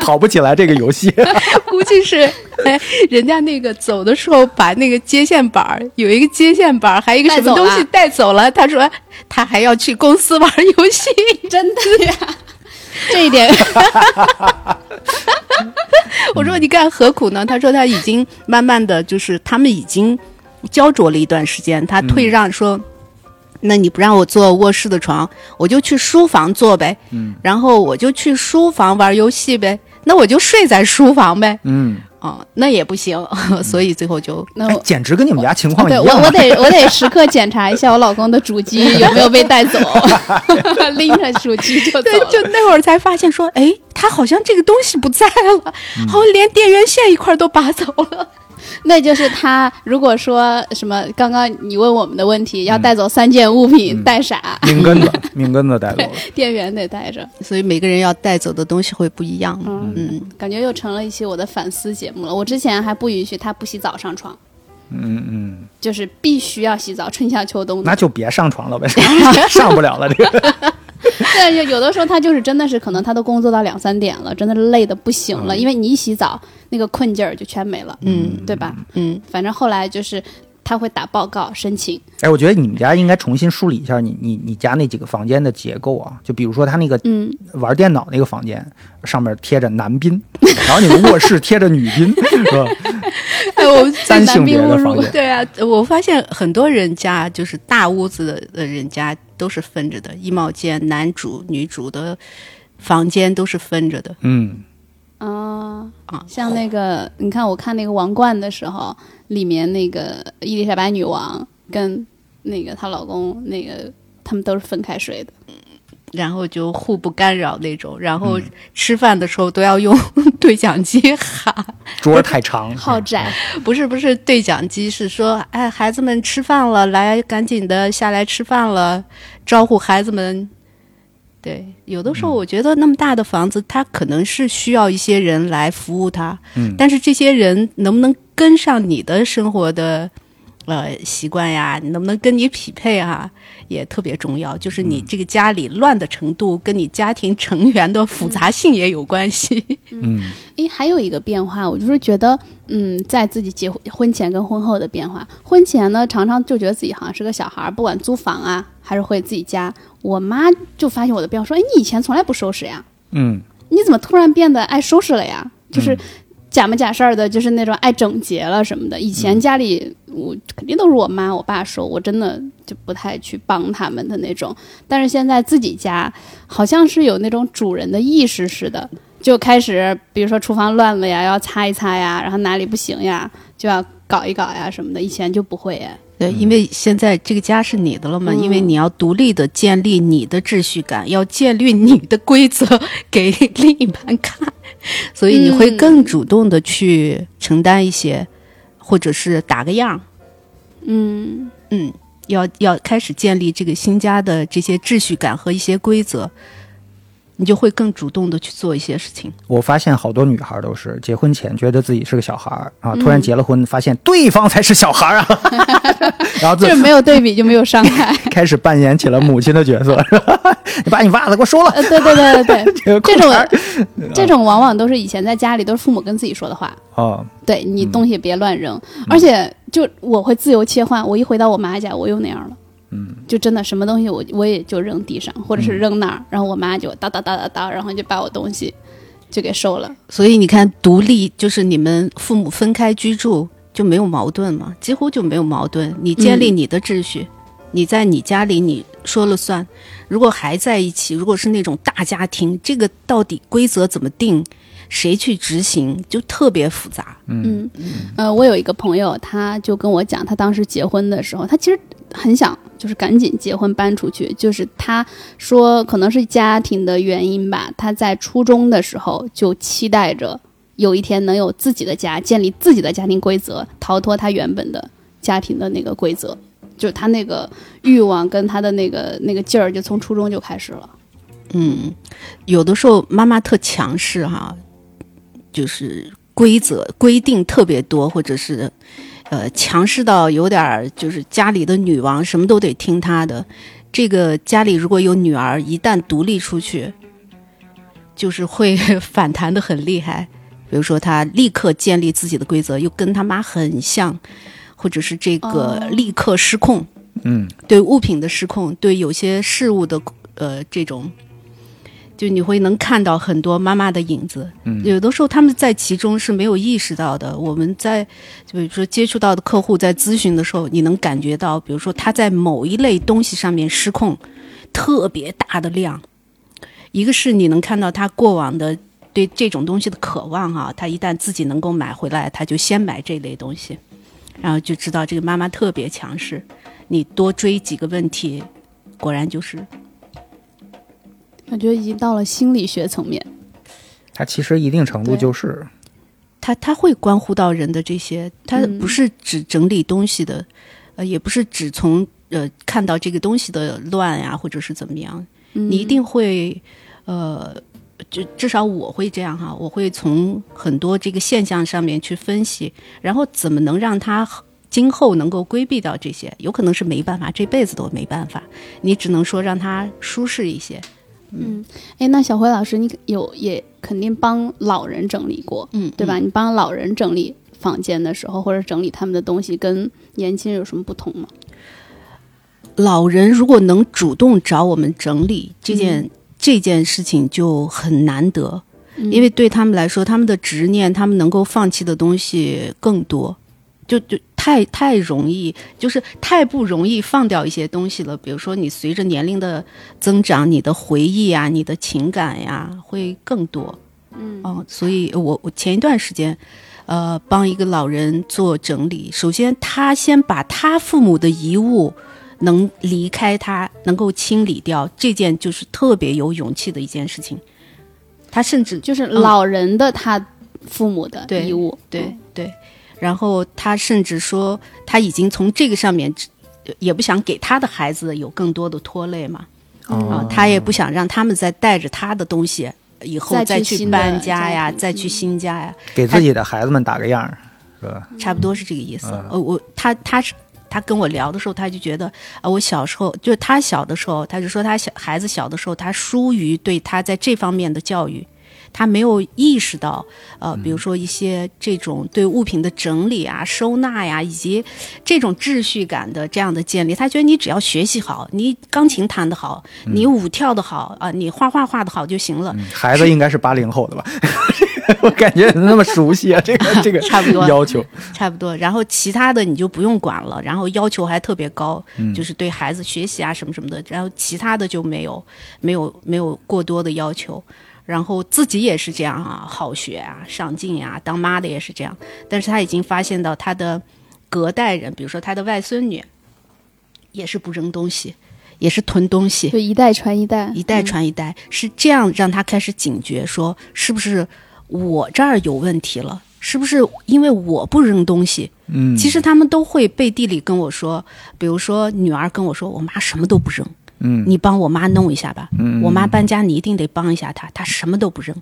跑不起来这个游戏。估计是，哎，人家那个走的时候把那个接线板有一个接线板还有一个什么东西带走了。他说他还要去公司玩游戏，真的呀？这一点。[LAUGHS] 我说你干何苦呢？他说他已经慢慢的就是他们已经焦灼了一段时间，他退让说，那你不让我坐卧室的床，我就去书房坐呗。嗯，然后我就去书房玩游戏呗，那我就睡在书房呗。嗯。哦，那也不行，[LAUGHS] 所以最后就那简直跟你们家情况一样。我我得 [LAUGHS] 我得时刻检查一下我老公的主机有没有被带走，拎着主机就对，就那会儿才发现说，哎，他好像这个东西不在了，好像连电源线一块都拔走了。那就是他，如果说什么刚刚你问我们的问题，要带走三件物品，带啥？命根子，命根子带走了，[LAUGHS] 电源得带着，所以每个人要带走的东西会不一样。嗯，感觉又成了一期我的反思节目了。我之前还不允许他不洗澡上床，嗯嗯，就是必须要洗澡，春夏秋冬。那就别上床了呗，[LAUGHS] 上不了了这个。对，有有的时候他就是真的是可能他都工作到两三点了，真的累的不行了，因为你一洗澡，那个困劲儿就全没了，嗯，对吧？嗯，反正后来就是他会打报告申请。哎，我觉得你们家应该重新梳理一下你你你家那几个房间的结构啊，就比如说他那个嗯玩电脑那个房间上面贴着男宾，然后你的卧室贴着女宾，是吧？[LAUGHS] 哎，我 [LAUGHS] 三性别的房间。对啊，我发现很多人家就是大屋子的人家。都是分着的，衣帽间男主女主的房间都是分着的。嗯，啊啊，像那个，你看我看那个王冠的时候，里面那个伊丽莎白女王跟那个她老公那个，他们都是分开睡的。然后就互不干扰那种，然后吃饭的时候都要用对讲机喊，桌太长，[LAUGHS] 好窄。不是不是对讲机，是说哎，孩子们吃饭了，来赶紧的下来吃饭了，招呼孩子们。对，有的时候我觉得那么大的房子，它可能是需要一些人来服务它，嗯，但是这些人能不能跟上你的生活的？呃，习惯呀，你能不能跟你匹配啊，也特别重要。就是你这个家里乱的程度，跟你家庭成员的复杂性也有关系。嗯，诶，还有一个变化，我就是觉得，嗯，在自己结婚婚前跟婚后的变化。婚前呢，常常就觉得自己好像是个小孩，不管租房啊，还是回自己家。我妈就发现我的变化，说：“哎，你以前从来不收拾呀？嗯，你怎么突然变得爱收拾了呀？就是。”假模假式儿的，就是那种爱整洁了什么的。以前家里我肯定都是我妈我爸收，我真的就不太去帮他们的那种。但是现在自己家好像是有那种主人的意识似的，就开始比如说厨房乱了呀，要擦一擦呀，然后哪里不行呀，就要搞一搞呀什么的。以前就不会哎。对，因为现在这个家是你的了嘛，因为你要独立的建立你的秩序感，要建立你的规则给另一半看。[LAUGHS] 所以你会更主动的去承担一些，或者是打个样嗯嗯，要要开始建立这个新家的这些秩序感和一些规则。你就会更主动的去做一些事情。我发现好多女孩都是结婚前觉得自己是个小孩儿啊，突然结了婚，发现对方才是小孩儿啊，[LAUGHS] 然后就是没有对比就没有伤害，[LAUGHS] 开始扮演起了母亲的角色。[LAUGHS] 你把你袜子给我收了。对对对对对，这种这种往往都是以前在家里都是父母跟自己说的话啊。对你东西别乱扔，而且就我会自由切换，我一回到我妈家，我又那样了。嗯，就真的什么东西我我也就扔地上，或者是扔那儿，然后我妈就哒哒哒哒哒，然后就把我东西就给收了。所以你看，独立就是你们父母分开居住就没有矛盾嘛，几乎就没有矛盾。你建立你的秩序，你在你家里你说了算。如果还在一起，如果是那种大家庭，这个到底规则怎么定？谁去执行，就特别复杂。嗯，呃，我有一个朋友，他就跟我讲，他当时结婚的时候，他其实很想就是赶紧结婚搬出去，就是他说可能是家庭的原因吧，他在初中的时候就期待着有一天能有自己的家，建立自己的家庭规则，逃脱他原本的家庭的那个规则，就是他那个欲望跟他的那个那个劲儿，就从初中就开始了。嗯，有的时候妈妈特强势哈，就是规则规定特别多，或者是呃强势到有点儿就是家里的女王，什么都得听她的。这个家里如果有女儿，一旦独立出去，就是会 [LAUGHS] 反弹的很厉害。比如说，她立刻建立自己的规则，又跟她妈很像，或者是这个立刻失控，嗯，对物品的失控，对有些事物的呃这种。就你会能看到很多妈妈的影子，有的时候他们在其中是没有意识到的。我们在就比如说接触到的客户在咨询的时候，你能感觉到，比如说他在某一类东西上面失控，特别大的量。一个是你能看到他过往的对这种东西的渴望哈，他一旦自己能够买回来，他就先买这类东西，然后就知道这个妈妈特别强势。你多追几个问题，果然就是。我觉已经到了心理学层面，它其实一定程度就是，它它会关乎到人的这些，它不是只整理东西的，呃，也不是只从呃看到这个东西的乱呀，或者是怎么样，你一定会呃，就至少我会这样哈，我会从很多这个现象上面去分析，然后怎么能让他今后能够规避到这些，有可能是没办法，这辈子都没办法，你只能说让他舒适一些。嗯，哎，那小辉老师，你有也肯定帮老人整理过，嗯，对吧？你帮老人整理房间的时候，或者整理他们的东西，跟年轻人有什么不同吗？老人如果能主动找我们整理这件这件事情就很难得，因为对他们来说，他们的执念，他们能够放弃的东西更多，就就。太太容易，就是太不容易放掉一些东西了。比如说，你随着年龄的增长，你的回忆啊，你的情感呀，会更多。嗯，哦，所以我我前一段时间，呃，帮一个老人做整理。首先，他先把他父母的遗物能离开他，能够清理掉，这件就是特别有勇气的一件事情。他甚至就是老人的他父母的遗物，对对。然后他甚至说，他已经从这个上面，也不想给他的孩子有更多的拖累嘛。啊，他也不想让他们再带着他的东西以后再去搬家呀，再去新家呀。给自己的孩子们打个样儿，是吧？差不多是这个意思。呃，我他他是他跟我聊的时候，他就觉得啊，我小时候就是他小的时候，他就说他小孩子小的时候，他疏于对他在这方面的教育。他没有意识到，呃，比如说一些这种对物品的整理啊、收纳呀，以及这种秩序感的这样的建立。他觉得你只要学习好，你钢琴弹得好，你舞跳得好啊，你画画画得好就行了。孩子应该是八零后的吧？[LAUGHS] 我感觉那么熟悉啊，这个 [LAUGHS] 这个差不多要求差不多。然后其他的你就不用管了，然后要求还特别高，就是对孩子学习啊什么什么的。然后其他的就没有没有没有过多的要求。然后自己也是这样啊，好学啊，上进呀，当妈的也是这样。但是他已经发现到他的隔代人，比如说他的外孙女，也是不扔东西，也是囤东西，就一代传一代，一代传一代，是这样让他开始警觉，说是不是我这儿有问题了？是不是因为我不扔东西？嗯，其实他们都会背地里跟我说，比如说女儿跟我说，我妈什么都不扔。嗯，你帮我妈弄一下吧。嗯，我妈搬家，你一定得帮一下她，她什么都不扔。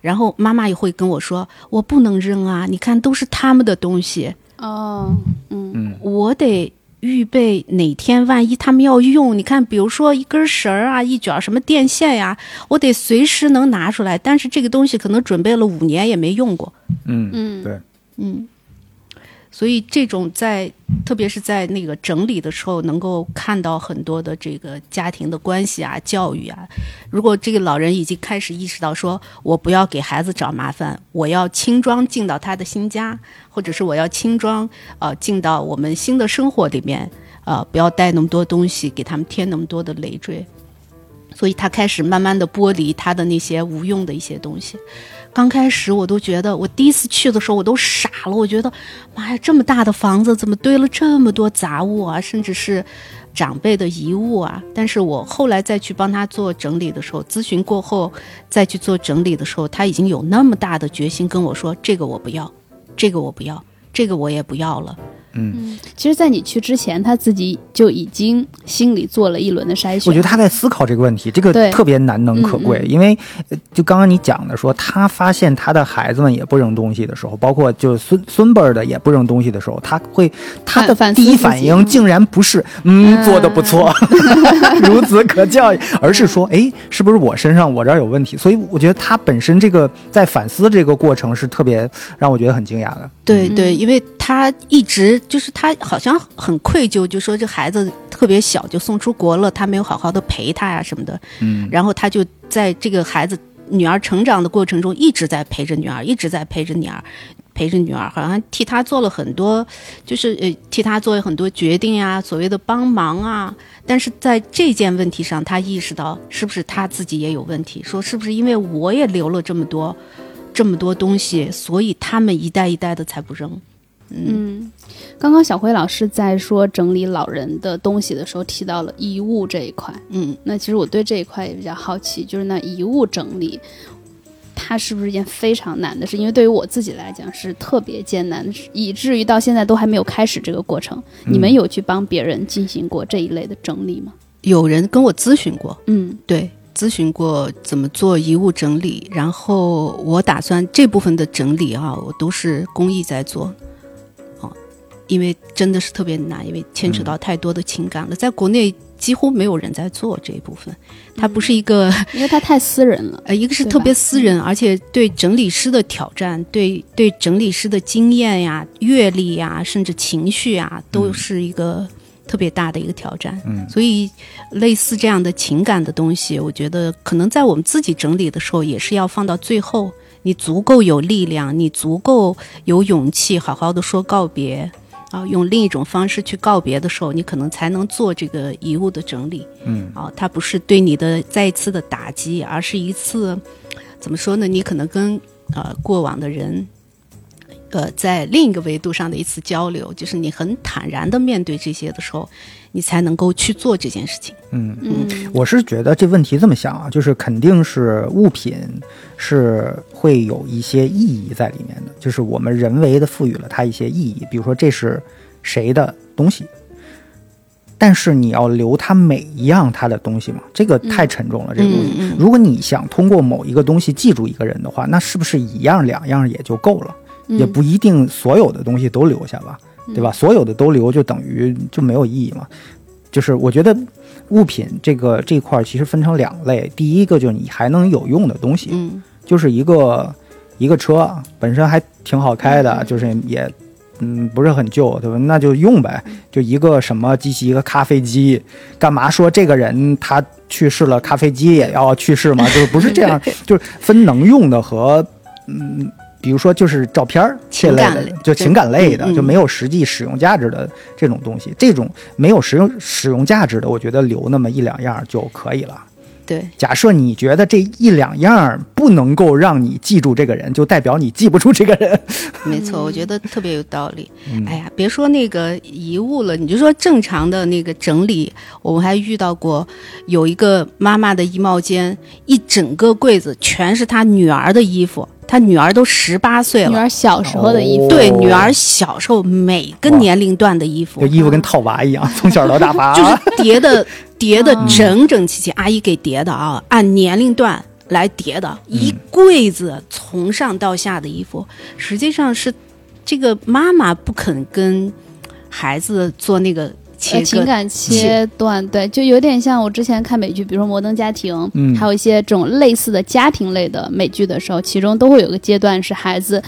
然后妈妈也会跟我说，我不能扔啊，你看都是他们的东西。哦，嗯嗯，我得预备哪天万一他们要用，你看，比如说一根绳儿啊，一卷什么电线呀，我得随时能拿出来。但是这个东西可能准备了五年也没用过。嗯嗯，对，嗯。所以，这种在特别是在那个整理的时候，能够看到很多的这个家庭的关系啊、教育啊。如果这个老人已经开始意识到，说我不要给孩子找麻烦，我要轻装进到他的新家，或者是我要轻装呃进到我们新的生活里面，呃，不要带那么多东西，给他们添那么多的累赘。所以他开始慢慢的剥离他的那些无用的一些东西。刚开始我都觉得，我第一次去的时候我都傻了，我觉得，妈呀，这么大的房子怎么堆了这么多杂物啊，甚至是长辈的遗物啊？但是我后来再去帮他做整理的时候，咨询过后再去做整理的时候，他已经有那么大的决心跟我说：“这个我不要，这个我不要，这个我也不要了。”嗯，其实，在你去之前，他自己就已经心里做了一轮的筛选。我觉得他在思考这个问题，这个特别难能可贵。因为，就刚刚你讲的说，他发现他的孩子们也不扔东西的时候，包括就是孙孙辈儿的也不扔东西的时候，他会他的第一反应竟然不是嗯做的不错，[LAUGHS] [LAUGHS] 孺子可教，而是说，哎，是不是我身上我这儿有问题？所以我觉得他本身这个在反思这个过程是特别让我觉得很惊讶的。对对，因为他一直。就是他好像很愧疚，就说这孩子特别小就送出国了，他没有好好的陪他呀什么的。嗯，然后他就在这个孩子女儿成长的过程中一直在陪着女儿，一直在陪着女儿，陪着女儿，好像替他做了很多，就是呃替他做了很多决定呀，所谓的帮忙啊。但是在这件问题上，他意识到是不是他自己也有问题，说是不是因为我也留了这么多这么多东西，所以他们一代一代的才不扔。嗯，刚刚小辉老师在说整理老人的东西的时候提到了遗物这一块。嗯，那其实我对这一块也比较好奇，就是那遗物整理，它是不是一件非常难的事？因为对于我自己来讲是特别艰难，以至于到现在都还没有开始这个过程。你们有去帮别人进行过这一类的整理吗？有人跟我咨询过。嗯，对，咨询过怎么做遗物整理，然后我打算这部分的整理啊，我都是公益在做。因为真的是特别难，因为牵扯到太多的情感了。在国内几乎没有人在做这一部分，它不是一个，因为它太私人了。[LAUGHS] 呃，一个是特别私人，而且对整理师的挑战，对对整理师的经验呀、阅历呀，甚至情绪啊，都是一个特别大的一个挑战。嗯，所以类似这样的情感的东西，我觉得可能在我们自己整理的时候，也是要放到最后，你足够有力量，你足够有勇气，好好的说告别。啊，用另一种方式去告别的时候，你可能才能做这个遗物的整理。嗯，啊，它不是对你的再一次的打击，而是一次怎么说呢？你可能跟呃过往的人，呃，在另一个维度上的一次交流，就是你很坦然的面对这些的时候。你才能够去做这件事情。嗯嗯，我是觉得这问题这么想啊，就是肯定是物品是会有一些意义在里面的，就是我们人为的赋予了它一些意义，比如说这是谁的东西，但是你要留它每一样它的东西嘛，这个太沉重了。这个东西，如果你想通过某一个东西记住一个人的话，那是不是一样两样也就够了？也不一定所有的东西都留下吧。对吧？所有的都留就等于就没有意义嘛。就是我觉得物品这个这块其实分成两类，第一个就是你还能有用的东西，嗯，就是一个一个车本身还挺好开的，就是也嗯不是很旧，对吧？那就用呗。就一个什么机器，一个咖啡机，干嘛说这个人他去世了，咖啡机也要去世吗？就是不是这样，[LAUGHS] 就是分能用的和嗯。比如说，就是照片儿这类的，就情感类的，就没有实际使用价值的这种东西。这种没有实用使用价值的，我觉得留那么一两样就可以了。对，假设你觉得这一两样不能够让你记住这个人，就代表你记不住这个人。[LAUGHS] 没错，[LAUGHS] 我觉得特别有道理。哎呀，别说那个遗物了，你就说正常的那个整理，我们还遇到过有一个妈妈的衣帽间，一整个柜子全是她女儿的衣服。他女儿都十八岁了，女儿小时候的衣服，对，女儿小时候每个年龄段的衣服，这衣服跟套娃一样，[LAUGHS] 从小到大娃，就是叠的 [LAUGHS] 叠的整整齐齐，阿姨给叠的啊，按年龄段来叠的，一柜子从上到下的衣服，实际上是这个妈妈不肯跟孩子做那个。情感切断，对，就有点像我之前看美剧，比如说《摩登家庭》，嗯，还有一些这种类似的家庭类的美剧的时候，其中都会有个阶段是孩子，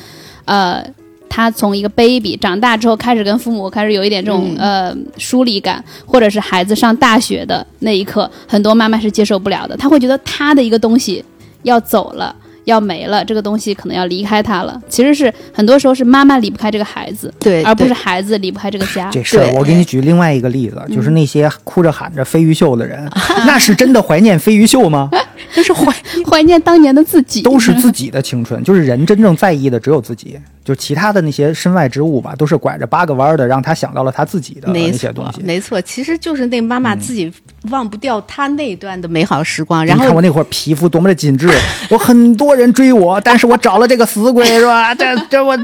呃，他从一个 baby 长大之后开始跟父母开始有一点这种呃疏离感，或者是孩子上大学的那一刻，很多妈妈是接受不了的，他会觉得他的一个东西要走了。要没了，这个东西可能要离开他了。其实是很多时候是妈妈离不开这个孩子，对，而不是孩子离不开这个家。这事儿我给你举另外一个例子，就是那些哭着喊着飞鱼秀的人，[LAUGHS] 那是真的怀念飞鱼秀吗？[LAUGHS] 那是怀怀念当年的自己，都是自己的青春。就是人真正在意的只有自己，就其他的那些身外之物吧，都是拐着八个弯的，让他想到了他自己的那些东西。没错，其实就是那妈妈自己忘不掉她那段的美好时光。然后你看我那会儿皮肤多么的紧致，我很多人追我，但是我找了这个死鬼，是吧？这这我。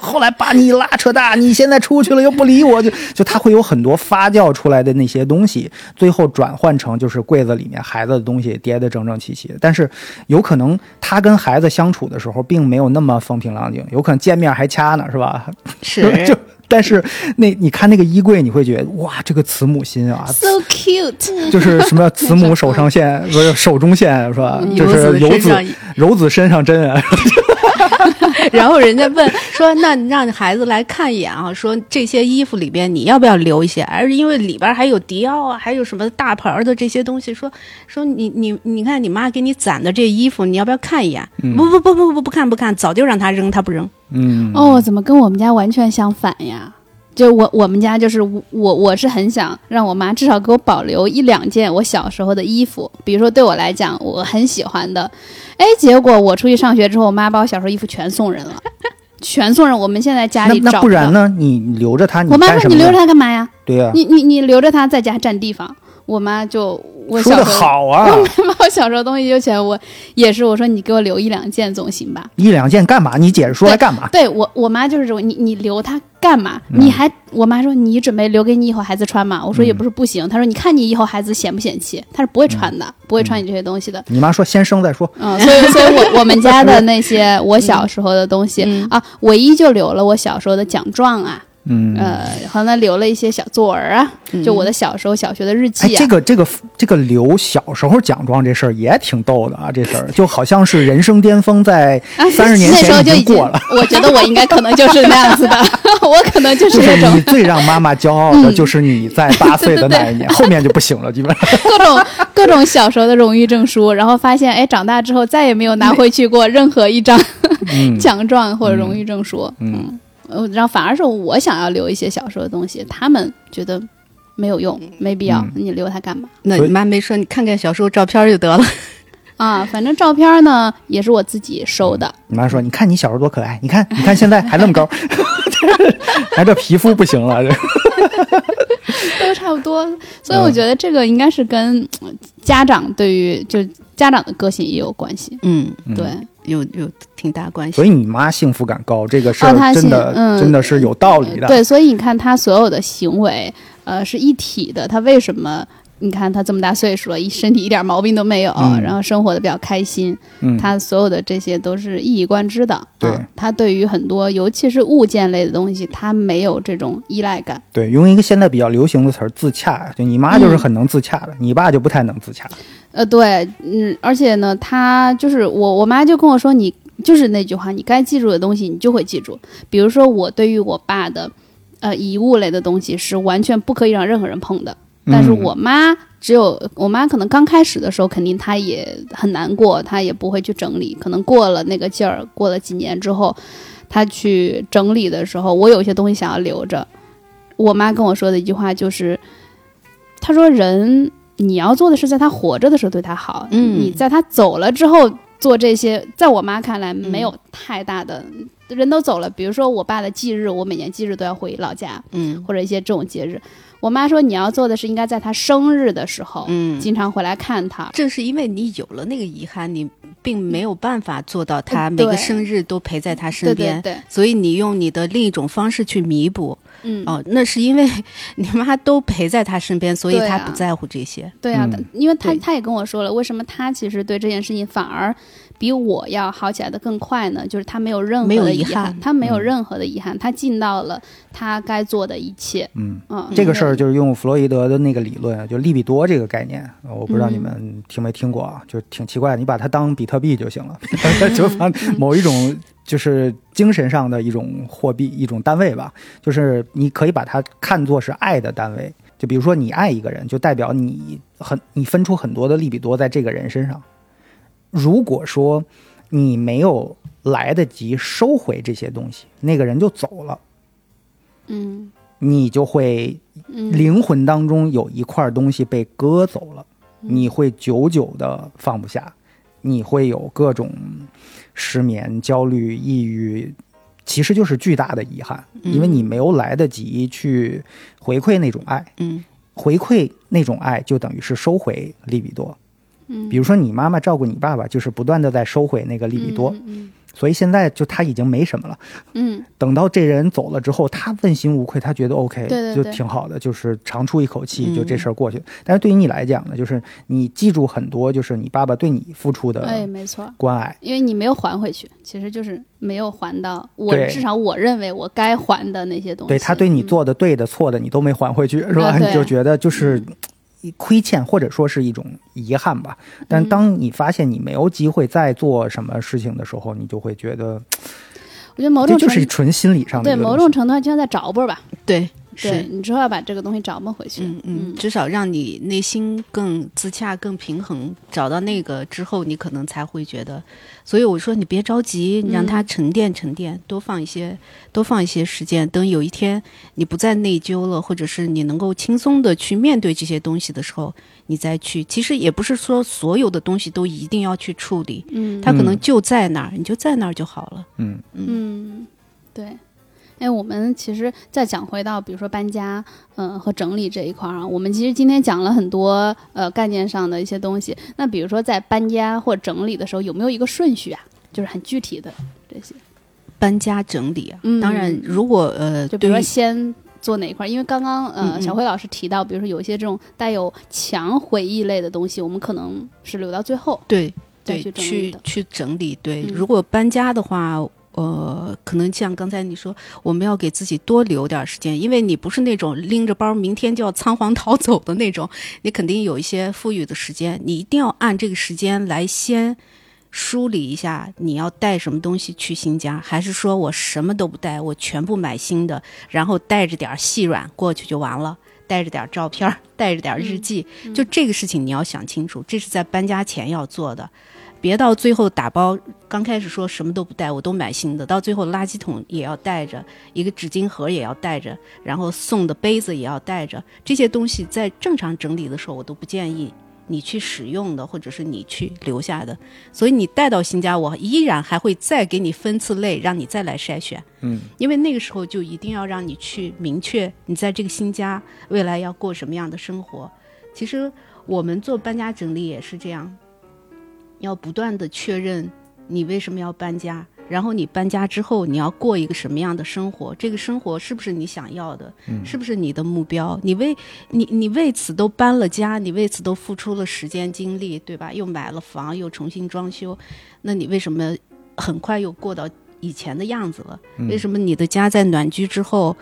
后来把你拉扯大，你现在出去了又不理我，就就他会有很多发酵出来的那些东西，最后转换成就是柜子里面孩子的东西叠得整整齐齐。但是有可能他跟孩子相处的时候并没有那么风平浪静，有可能见面还掐呢，是吧？[LAUGHS] 是。就但是那你看那个衣柜，你会觉得哇，这个慈母心啊，so cute，[LAUGHS] 就是什么慈母手上线，不是手中线，是吧？就是游子游子身上针啊。然后人家问说：“那让孩子来看一眼啊，说这些衣服里边你要不要留一些？而因为里边还有迪奥啊，还有什么大牌的这些东西，说说你你你看你妈给你攒的这衣服，你要不要看一眼？不不不不不不看不看，早就让他扔，他不扔。嗯哦，怎么跟我们家完全相反呀？就我我们家就是我我是很想让我妈至少给我保留一两件我小时候的衣服，比如说对我来讲我很喜欢的。”哎，结果我出去上学之后，我妈把我小时候衣服全送人了，[LAUGHS] 全送人。我们现在家里那那不然呢？你留着它，你我妈说你留着它干嘛呀？对呀，你你你留着它在家占地方。我妈就我说的好啊，我把我小时候东西就全我也是我说你给我留一两件总行吧？一两件干嘛？你解释说来干嘛？对我我妈就是这种，你你留它干嘛？你还我妈说你准备留给你以后孩子穿吗？我说也不是不行。她说你看你以后孩子嫌不嫌弃？她是不会穿的，不会穿你这些东西的。你妈说先生再说。嗯，所以所以我我们家的那些 [LAUGHS] 我小时候的东西啊，唯一就留了我小时候的奖状啊。嗯呃，好像留了一些小作文啊，就我的小时候小学的日记啊。这个这个这个留小时候奖状这事儿也挺逗的啊，这事儿就好像是人生巅峰在三十年前就已经过了。[LAUGHS] 我觉得我应该可能就是那样子的，[LAUGHS] 我可能就是那种。你最让妈妈骄傲的就是你在八岁的那一年，[LAUGHS] 后面就不行了，基本上。各种各种小时候的荣誉证书，然后发现哎，长大之后再也没有拿回去过任何一张奖状或者荣誉证书。嗯。呃，然后反而是我想要留一些小时候的东西，他们觉得没有用，没必要，你留它干嘛？那你妈没说你看看小时候照片就得了啊？反正照片呢也是我自己收的。你妈说你看你小时候多可爱，你看你看现在还那么高，[LAUGHS] 还这皮肤不行了，这 [LAUGHS] 都差不多。所以我觉得这个应该是跟家长对于就家长的个性也有关系。嗯，对。有有挺大关系，所以你妈幸福感高，这个事儿真的真的是有道理的。对，所以你看她所有的行为，呃，是一体的。她为什么？你看她这么大岁数了，一身体一点毛病都没有，然后生活的比较开心。嗯，她所有的这些都是一以贯之的。对，她对于很多，尤其是物件类的东西，她没有这种依赖感。对，用一个现在比较流行的词儿，自洽。就你妈就是很能自洽的，你爸就不太能自洽。呃，对，嗯，而且呢，他就是我，我妈就跟我说，你就是那句话，你该记住的东西，你就会记住。比如说，我对于我爸的，呃，遗物类的东西是完全不可以让任何人碰的。但是我妈只有我妈可能刚开始的时候，肯定她也很难过，她也不会去整理。可能过了那个劲儿，过了几年之后，她去整理的时候，我有些东西想要留着。我妈跟我说的一句话就是，她说人。你要做的是在他活着的时候对他好，嗯，你在他走了之后做这些，在我妈看来没有太大的，人都走了。比如说我爸的忌日，我每年忌日都要回老家，嗯，或者一些这种节日，我妈说你要做的是应该在他生日的时候，嗯，经常回来看他。正是因为你有了那个遗憾，你并没有办法做到他每个生日都陪在他身边，对，所以你用你的另一种方式去弥补。嗯哦，那是因为你妈都陪在他身边，所以他不在乎这些。对啊，因为他他也跟我说了，为什么他其实对这件事情反而比我要好起来的更快呢？就是他没有任何的遗憾，他没有任何的遗憾，他尽到了他该做的一切。嗯嗯，这个事儿就是用弗洛伊德的那个理论，就利比多这个概念，我不知道你们听没听过啊，就挺奇怪，你把它当比特币就行了，[LAUGHS] 就 [LAUGHS] 当某一种。就是精神上的一种货币，一种单位吧。就是你可以把它看作是爱的单位。就比如说，你爱一个人，就代表你很你分出很多的利比多在这个人身上。如果说你没有来得及收回这些东西，那个人就走了。嗯，你就会灵魂当中有一块东西被割走了，你会久久的放不下，你会有各种失眠、焦虑、抑郁，其实就是巨大的遗憾，因为你没有来得及去回馈那种爱。嗯，回馈那种爱就等于是收回利比多。嗯，比如说你妈妈照顾你爸爸，就是不断的在收回那个利比多。嗯所以现在就他已经没什么了。嗯等到这人走了之后，他问心无愧，他觉得 OK，对对对就挺好的，就是长出一口气，嗯就这事儿过去了。但是对于你来讲呢，就是你记住很多，就是你爸爸对你付出哎，的没错。关爱。因为你没有还回去，其实就是没有还到我至少我认为我该还的那些东西。对他对你嗯做的对的错的，你都没还回去，是吧？你就觉得就是亏欠，或者说是一种遗憾吧。但嗯当你发现你没有机会再做什么事情的时候，你就会觉得我觉得某这就是纯心理上的对某种程度上就像在找补吧。对，对，你之后要把这个东西找补回去。嗯嗯，至少让你内心更自洽、更平衡，找到那个之后，你可能才会觉得。所以我说你别着急，你让它沉淀沉淀，多放一些，多放一些时间。等有一天你不再内疚了，或者是你能够轻松的去面对这些东西的时候，你再去。其实也不是说所有的东西都一定要去处理，嗯它可能嗯就在那儿，你就在那儿就好了。嗯嗯，对。因为我们其实再讲回到，比如说搬家，嗯、和整理这一块儿啊，我们其实今天讲了很多呃概念上的一些东西。那比如说在搬家或整理的时候，有没有一个顺序啊？就是很具体的这些，搬家整理啊，嗯当然如果呃，就比如说先做哪一块儿？因为刚刚呃小辉老师提到，比如说有一些这种带有强回忆类的东西，我们可能是留到最后对再对，去。去去整理。对，嗯如果搬家的话，呃，可能像刚才你说，我们要给自己多留点时间，因为你不是那种拎着包明天就要仓皇逃走的那种，你肯定有一些富裕的时间，你一定要按这个时间来先。梳理一下你要带什么东西去新家，还是说我什么都不带，我全部买新的，然后带着点细软过去就完了，带着点照片儿，带着点日记，就这个事情你要想清楚，这是在搬家前要做的。别到最后打包，刚开始说什么都不带，我都买新的，到最后垃圾桶也要带着，一个纸巾盒也要带着，然后送的杯子也要带着，这些东西在正常整理的时候，我都不建议你去使用的，或者是你去留下的。所以你带到新家，我依然还会再给你分次类，让你再来筛选。嗯，因为那个时候就一定要让你去明确你在这个新家未来要过什么样的生活。其实我们做搬家整理也是这样，要不断的确认你为什么要搬家，然后你搬家之后你要过一个什么样的生活，这个生活是不是你想要的，嗯是不是你的目标？你为你你为此都搬了家，你为此都付出了时间精力，对吧？又买了房，又重新装修，那你为什么很快又过到以前的样子了？为什么你的家在暖居之后，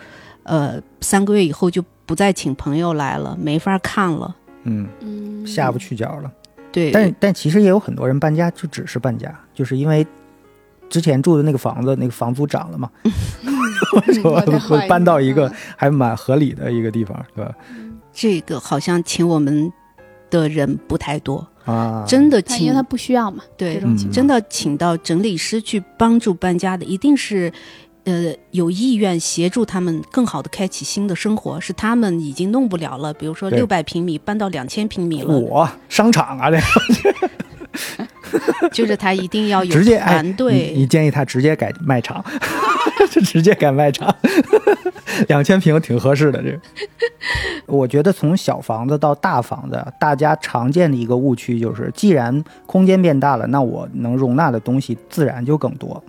呃，三个月以后就不再请朋友来了，没法看了？嗯，嗯，下不去脚了。对，但但其实也有很多人搬家就只是搬家，就是因为之前住的那个房子那个房租涨了嘛，[LAUGHS] 我再换一个搬到一个还蛮合理的一个地方，对吧？这个好像请我们的人不太多，啊，真的请因为他不需要嘛，对。真的请到整理师去帮助搬家的，一定是。呃，有意愿协助他们更好的开启新的生活，是他们已经弄不了了。比如说对六百平米搬到两千平米了，我商场啊，这 [LAUGHS] 就是他一定要有 [LAUGHS] 直接哎团队。你你建议他直接改卖场，就 [LAUGHS] 直接改卖场，两千平挺合适的。这个，我觉得从小房子到大房子，大家常见的一个误区就是，既然空间变大了，那我能容纳的东西自然就更多。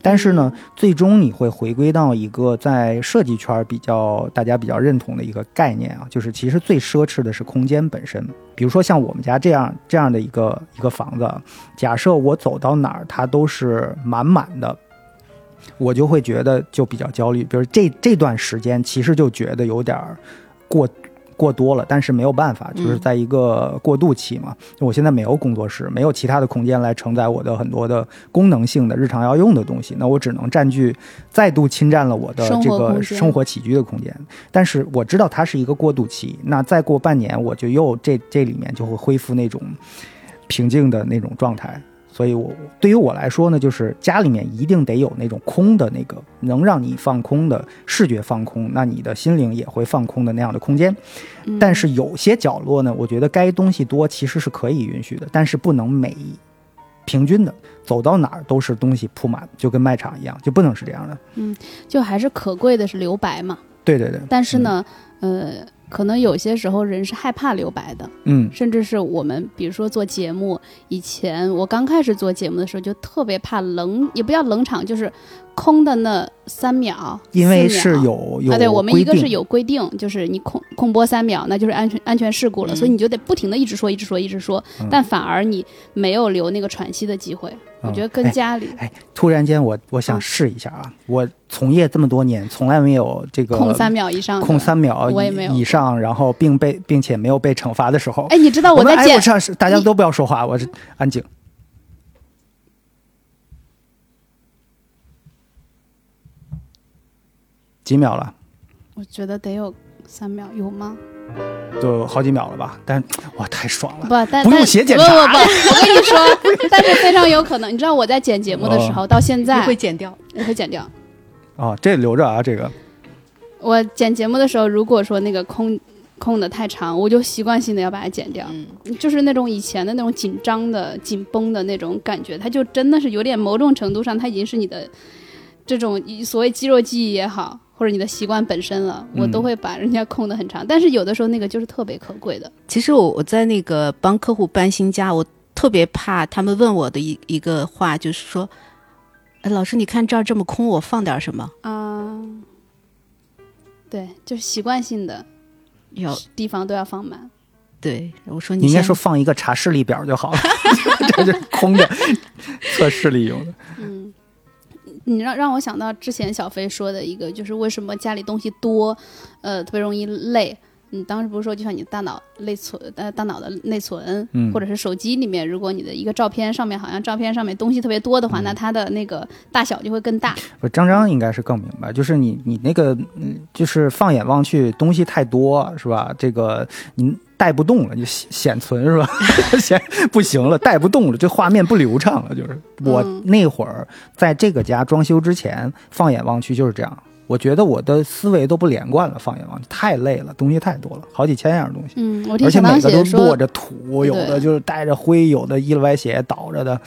但是呢，最终你会回归到一个在设计圈比较大家比较认同的一个概念啊，就是其实最奢侈的是空间本身。比如说像我们家这样这样的一个一个房子，假设我走到哪儿它都是满满的，我就会觉得就比较焦虑。比如这这段时间其实就觉得有点过过多了，但是没有办法，就是在一个过渡期嘛。我现在没有工作室，没有其他的空间来承载我的很多的功能性的日常要用的东西，那我只能占据再度侵占了我的这个生活起居的空间。但是我知道它是一个过渡期，那再过半年我就又这这里面就会恢复那种平静的那种状态。所以我对于我来说呢，就是家里面一定得有那种空的那个能让你放空的视觉放空，那你的心灵也会放空的那样的空间。但是有些角落呢，我觉得该东西多其实是可以允许的，但是不能每平均的走到哪儿都是东西铺满，就跟卖场一样，就不能是这样的。嗯，就还是可贵的是留白嘛。对对对。但是呢，呃。可能有些时候人是害怕留白的，嗯，甚至是我们，比如说做节目，以前我刚开始做节目的时候，就特别怕冷，也不叫冷场，就是空的那三秒，因为是有有啊，对我们一个是有规定，就是你空空播三秒，那就是安全安全事故了，所以你就得不停的一直说，一直说，一直说，但反而你没有留那个喘息的机会。我觉得跟家里，哎，突然间我我想试一下啊！我从业这么多年，从来没有这个空三秒以上，空三秒我也没有以上，然后并被并且没有被惩罚的时候。哎，你知道我在剪，上是大家都不要说话，我是安静。几秒了？我觉得得有三秒，有吗？就好几秒了吧，但 [TSK] 哇太爽了！不，但不用写检查。不不不，我跟你说，[LAUGHS] 但是非常有可能，你知道我在剪节目的时候，到现在会剪掉，我会剪掉。哦，这留着啊，这个。我剪节目的时候，如果说那个空空的太长，我就习惯性的要把它剪掉。嗯，就是那种以前的那种紧张的、紧绷的那种感觉，它就真的是有点某种程度上，它已经是你的这种所谓肌肉记忆也好。或者你的习惯本身了，我都会把人家空的很长。但是有的时候那个就是特别可贵的。其实我我在那个帮客户搬新家，我特别怕他们问我的一一个话，就是说，哎，老师，你看这儿这么空，我放点什么？啊，对，就是习惯性的，有地方都要放满。对，我说你应该说放一个查视力表就好了，[LAUGHS] 这是空的，[LAUGHS] 测视力用的。嗯。你让让我想到之前小飞说的一个，就是为什么家里东西多，呃，特别容易累。你当时不是说，就像你大脑内存，呃，大脑的内存，嗯，或者是手机里面，如果你的一个照片上面好像照片上面东西特别多的话，那它的那个大小就会更大。不，张张应该是更明白，就是你你那个，嗯，就是放眼望去东西太多，是吧？这个您。带不动了，就显存是吧？[LAUGHS] 显不行了，带不动了，这画面不流畅了。就是我那会儿在这个家装修之前，放眼望去就是这样。我觉得我的思维都不连贯了，放眼望去太累了，东西太多了，好几千样东西。嗯，而且每个都落着土，有的就是带着灰，有的一了歪斜倒着的。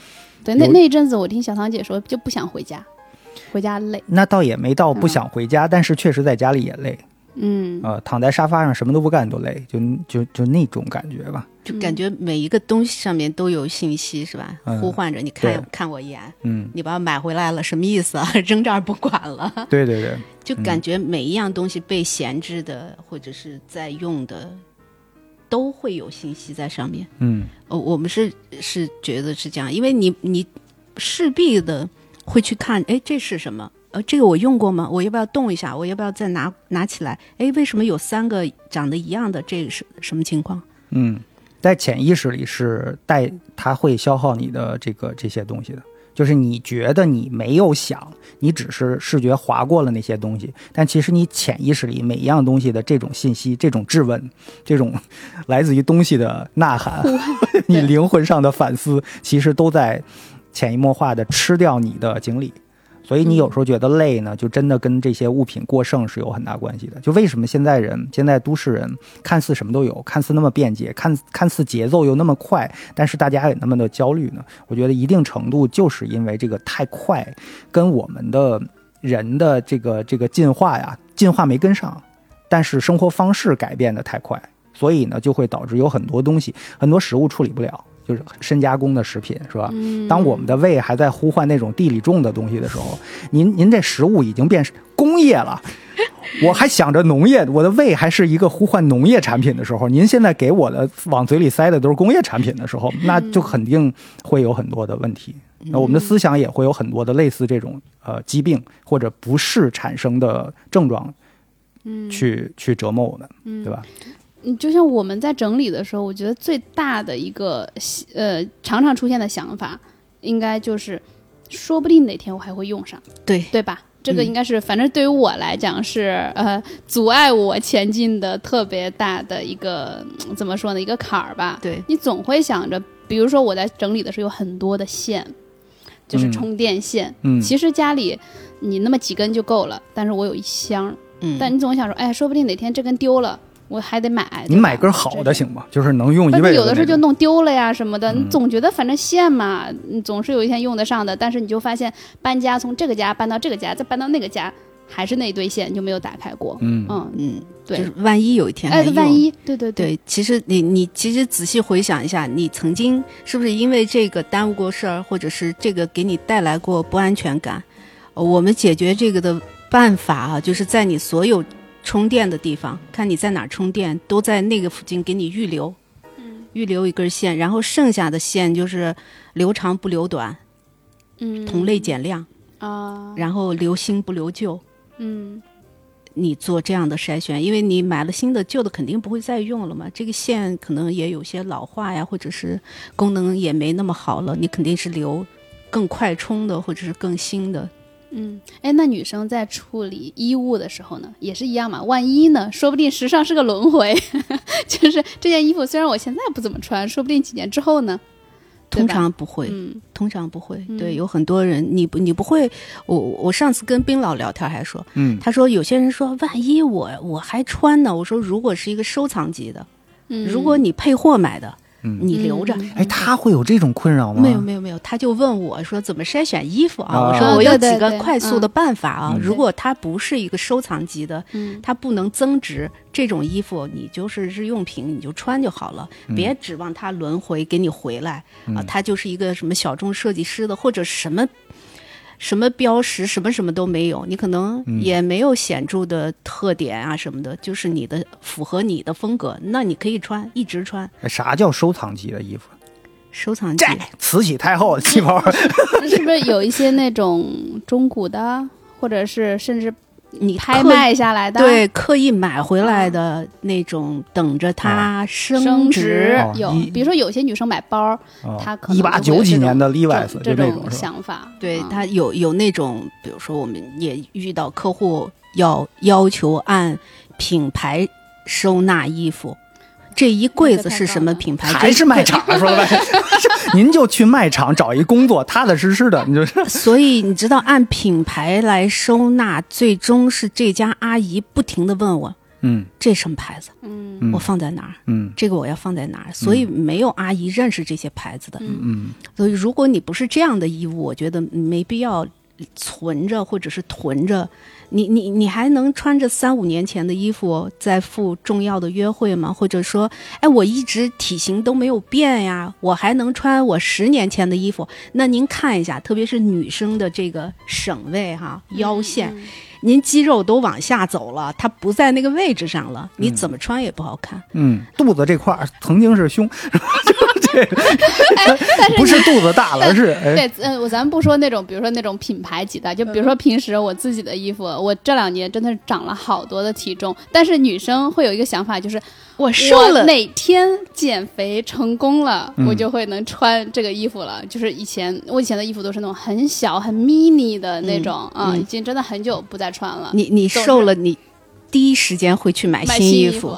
对，那那一阵子我听小唐姐说，就不想回家，回家累。那倒也没到不想回家，但是确实在家里也累。嗯，呃，躺在沙发上什么都不干都累，就就就那种感觉吧，就感觉每一个东西上面都有信息，是吧？呼唤着你看看我一眼，嗯，你把我买回来了，什么意思啊？[LAUGHS] 扔这儿不管了？对对对，[LAUGHS] 就感觉每一样东西被闲置的或者是在用的，都会有信息在上面。嗯，哦，我们是是觉得是这样，因为你你势必的会去看，哎，这是什么？呃，这个我用过吗？我要不要动一下？我要不要再拿拿起来？哎，为什么有三个长得一样的？这个是什么情况？嗯，在潜意识里是带，它会消耗你的这个这些东西的。就是你觉得你没有想，你只是视觉划过了那些东西，但其实你潜意识里每一样东西的这种信息、这种质问、这种 [LAUGHS] 来自于东西的呐喊，[LAUGHS] 你灵魂上的反思，其实都在潜移默化的吃掉你的精力。所以你有时候觉得累呢，就真的跟这些物品过剩是有很大关系的。就为什么现在人、现在都市人看似什么都有，看似那么便捷，看看似节奏又那么快，但是大家也那么的焦虑呢？我觉得一定程度就是因为这个太快，跟我们的人的这个这个进化呀，进化没跟上，但是生活方式改变的太快，所以呢就会导致有很多东西、很多食物处理不了。就是深加工的食品，是吧？当我们的胃还在呼唤那种地里种的东西的时候，您您这食物已经变工业了。[LAUGHS] 我还想着农业，我的胃还是一个呼唤农业产品的时候，您现在给我的往嘴里塞的都是工业产品的时候，那就肯定会有很多的问题。那我们的思想也会有很多的类似这种呃疾病或者不适产生的症状，嗯，去去折磨我们，对吧？嗯，就像我们在整理的时候，我觉得最大的一个呃常常出现的想法，应该就是，说不定哪天我还会用上，对对吧？这个应该是，反正对于我来讲是呃阻碍我前进的特别大的一个怎么说呢？一个坎儿吧。对你总会想着。比如说我在整理的时候有很多的线，就是充电线。嗯，其实家里你那么几根就够了，但是我有一箱。嗯，但你总想说，哎，说不定哪天这根丢了，我还得买。你买根好的行吗？就是能用一辈子。有的时候就弄丢了呀什么的，你总觉得反正线嘛，你总是有一天用得上的。但是你就发现搬家从这个家搬到这个家，再搬到那个家。还是那堆线就没有打开过。嗯嗯嗯，对，就是万一有一天哎，万一对对对，其实你你其实仔细回想一下，你曾经是不是因为这个耽误过事儿，或者是这个给你带来过不安全感？我们解决这个的办法啊，就是在你所有充电的地方，看你在哪充电，都在那个附近给你预留，嗯，预留一根线，然后剩下的线就是留长不留短，嗯，同类减量啊，然后留新不留旧。嗯，你做这样的筛选，因为你买了新的，旧的肯定不会再用了嘛。这个线可能也有些老化呀，或者是功能也没那么好了，你肯定是留更快充的，或者是更新的。嗯，哎，那女生在处理衣物的时候呢，也是一样嘛？万一呢？说不定时尚是个轮回，[LAUGHS] 就是这件衣服虽然我现在不怎么穿，说不定几年之后呢。通常不会，通常不会。对，有很多人，你不，你不会。我我上次跟冰老聊天还说，嗯，他说有些人说，万一我我还穿呢？我说如果是一个收藏级的，如果你配货买的。你留着，哎，他会有这种困扰吗？没有，没有，没有，他就问我说怎么筛选衣服啊？我说我有几个快速的办法啊。如果它不是一个收藏级的，它不能增值，这种衣服你就是日用品，你就穿就好了，别指望它轮回给你回来啊。它就是一个什么小众设计师的或者什么。什么标识，什么什么都没有，你可能也没有显著的特点啊什么的，就是你的符合你的风格，那你可以穿，一直穿。啥叫收藏级的衣服？收藏级，慈禧太后旗袍，[LAUGHS] 是不是有一些那种中古的，或者是甚至？你拍卖下来的，对，刻意买回来的那种，等着它升值。有，比如说有些女生买包，她可能一八九几年的 Levi's 这种想法。对，她有有那种，比如说我们也遇到客户要要求按品牌收纳衣服。这一柜子是什么品牌？还是卖场？说了半天，[LAUGHS] 您就去卖场找一工作，踏踏实实的，你就。所以你知道，按品牌来收纳，最终是这家阿姨不停的问我，嗯，这什么牌子？嗯，我放在哪儿？嗯，这个我要放在哪儿？所以没有阿姨认识这些牌子的。嗯，所以如果你不是这样的衣物，我觉得没必要存着或者是囤着。你你你还能穿着三五年前的衣服再赴重要的约会吗？或者说，哎，我一直体型都没有变呀，我还能穿我十年前的衣服？那您看一下，特别是女生的这个省位哈腰线，您肌肉都往下走了，它不在那个位置上了，你怎么穿也不好看。嗯，肚子这块曾经是胸。[LAUGHS] 对，但是不是肚子大了，是对，嗯，我咱不说那种，比如说那种品牌级的，就比如说平时我自己的衣服，我这两年真的是长了好多的体重。但是女生会有一个想法，就是我瘦了，哪天减肥成功了，我就会能穿这个衣服了。就是以前我以前的衣服都是那种很小很 mini 的那种啊，已经真的很久不再穿了。你你瘦了你。第一时间会去买新衣服，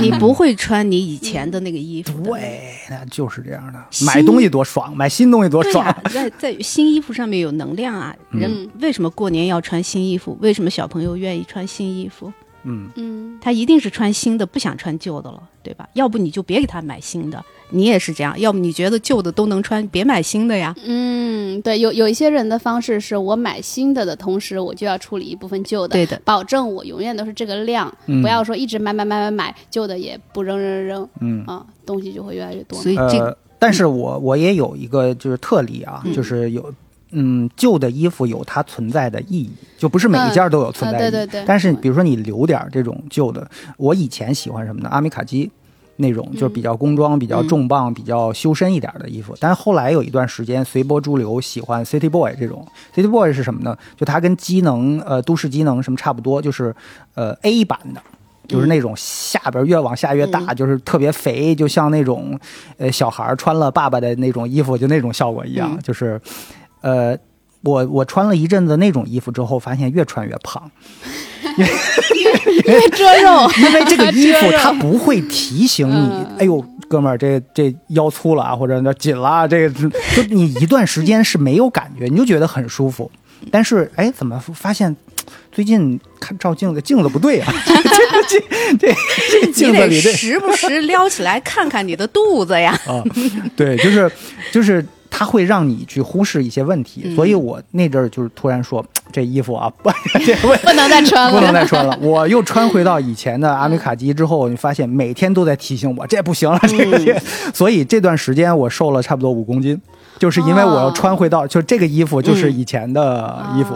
你不会穿你以前的那个衣服。对，那就是这样的。买东西多爽，买新东西多爽。在在新衣服上面有能量啊！人为什么过年要穿新衣服？为什么小朋友愿意穿新衣服？嗯嗯，他一定是穿新的，不想穿旧的了，对吧？要不你就别给他买新的，你也是这样。要么你觉得旧的都能穿，别买新的呀。嗯，对，有有一些人的方式是我买新的的同时，我就要处理一部分旧的，对的，保证我永远都是这个量，不要说一直买买买买买，旧的也不扔扔扔，嗯啊，东西就会越来越多。所以这个，但是我我也有一个就是特例啊，就是有。嗯，旧的衣服有它存在的意义，就不是每一件都有存在意义。对对对。但是比如说你留点这种旧的，我以前喜欢什么呢？阿米卡基那种，就是比较工装、比较重磅、比较修身一点的衣服。但是后来有一段时间随波逐流，喜欢 City Boy 这种。City Boy 是什么呢？就它跟机能呃都市机能什么差不多，就是呃 A 版的，就是那种下边越往下越大，就是特别肥，就像那种呃小孩穿了爸爸的那种衣服，就那种效果一样，就是。呃，我我穿了一阵子那种衣服之后，发现越穿越胖，[LAUGHS] 因为遮肉，[LAUGHS] 因为这个衣服 [LAUGHS] 它不会提醒你，哎呦，哥们儿，这这腰粗了啊，或者那紧了，这个就你一段时间是没有感觉，你就觉得很舒服。但是哎，怎么发现最近看照镜子，镜子不对啊？这这这这镜子里这时不时撩起来看看你的肚子呀？啊，对，就是就是。它会让你去忽视一些问题，所以我那阵儿就是突然说，[TSK] 这衣服啊，[LAUGHS] 不，不能再穿了，不能再穿了。[LAUGHS] 我又穿回到以前的阿美卡基之后，你发现每天都在提醒我，这不行了，这个。所以这段时间我瘦了差不多五公斤，就是因为我要穿回到，就这个衣服就是以前的衣服。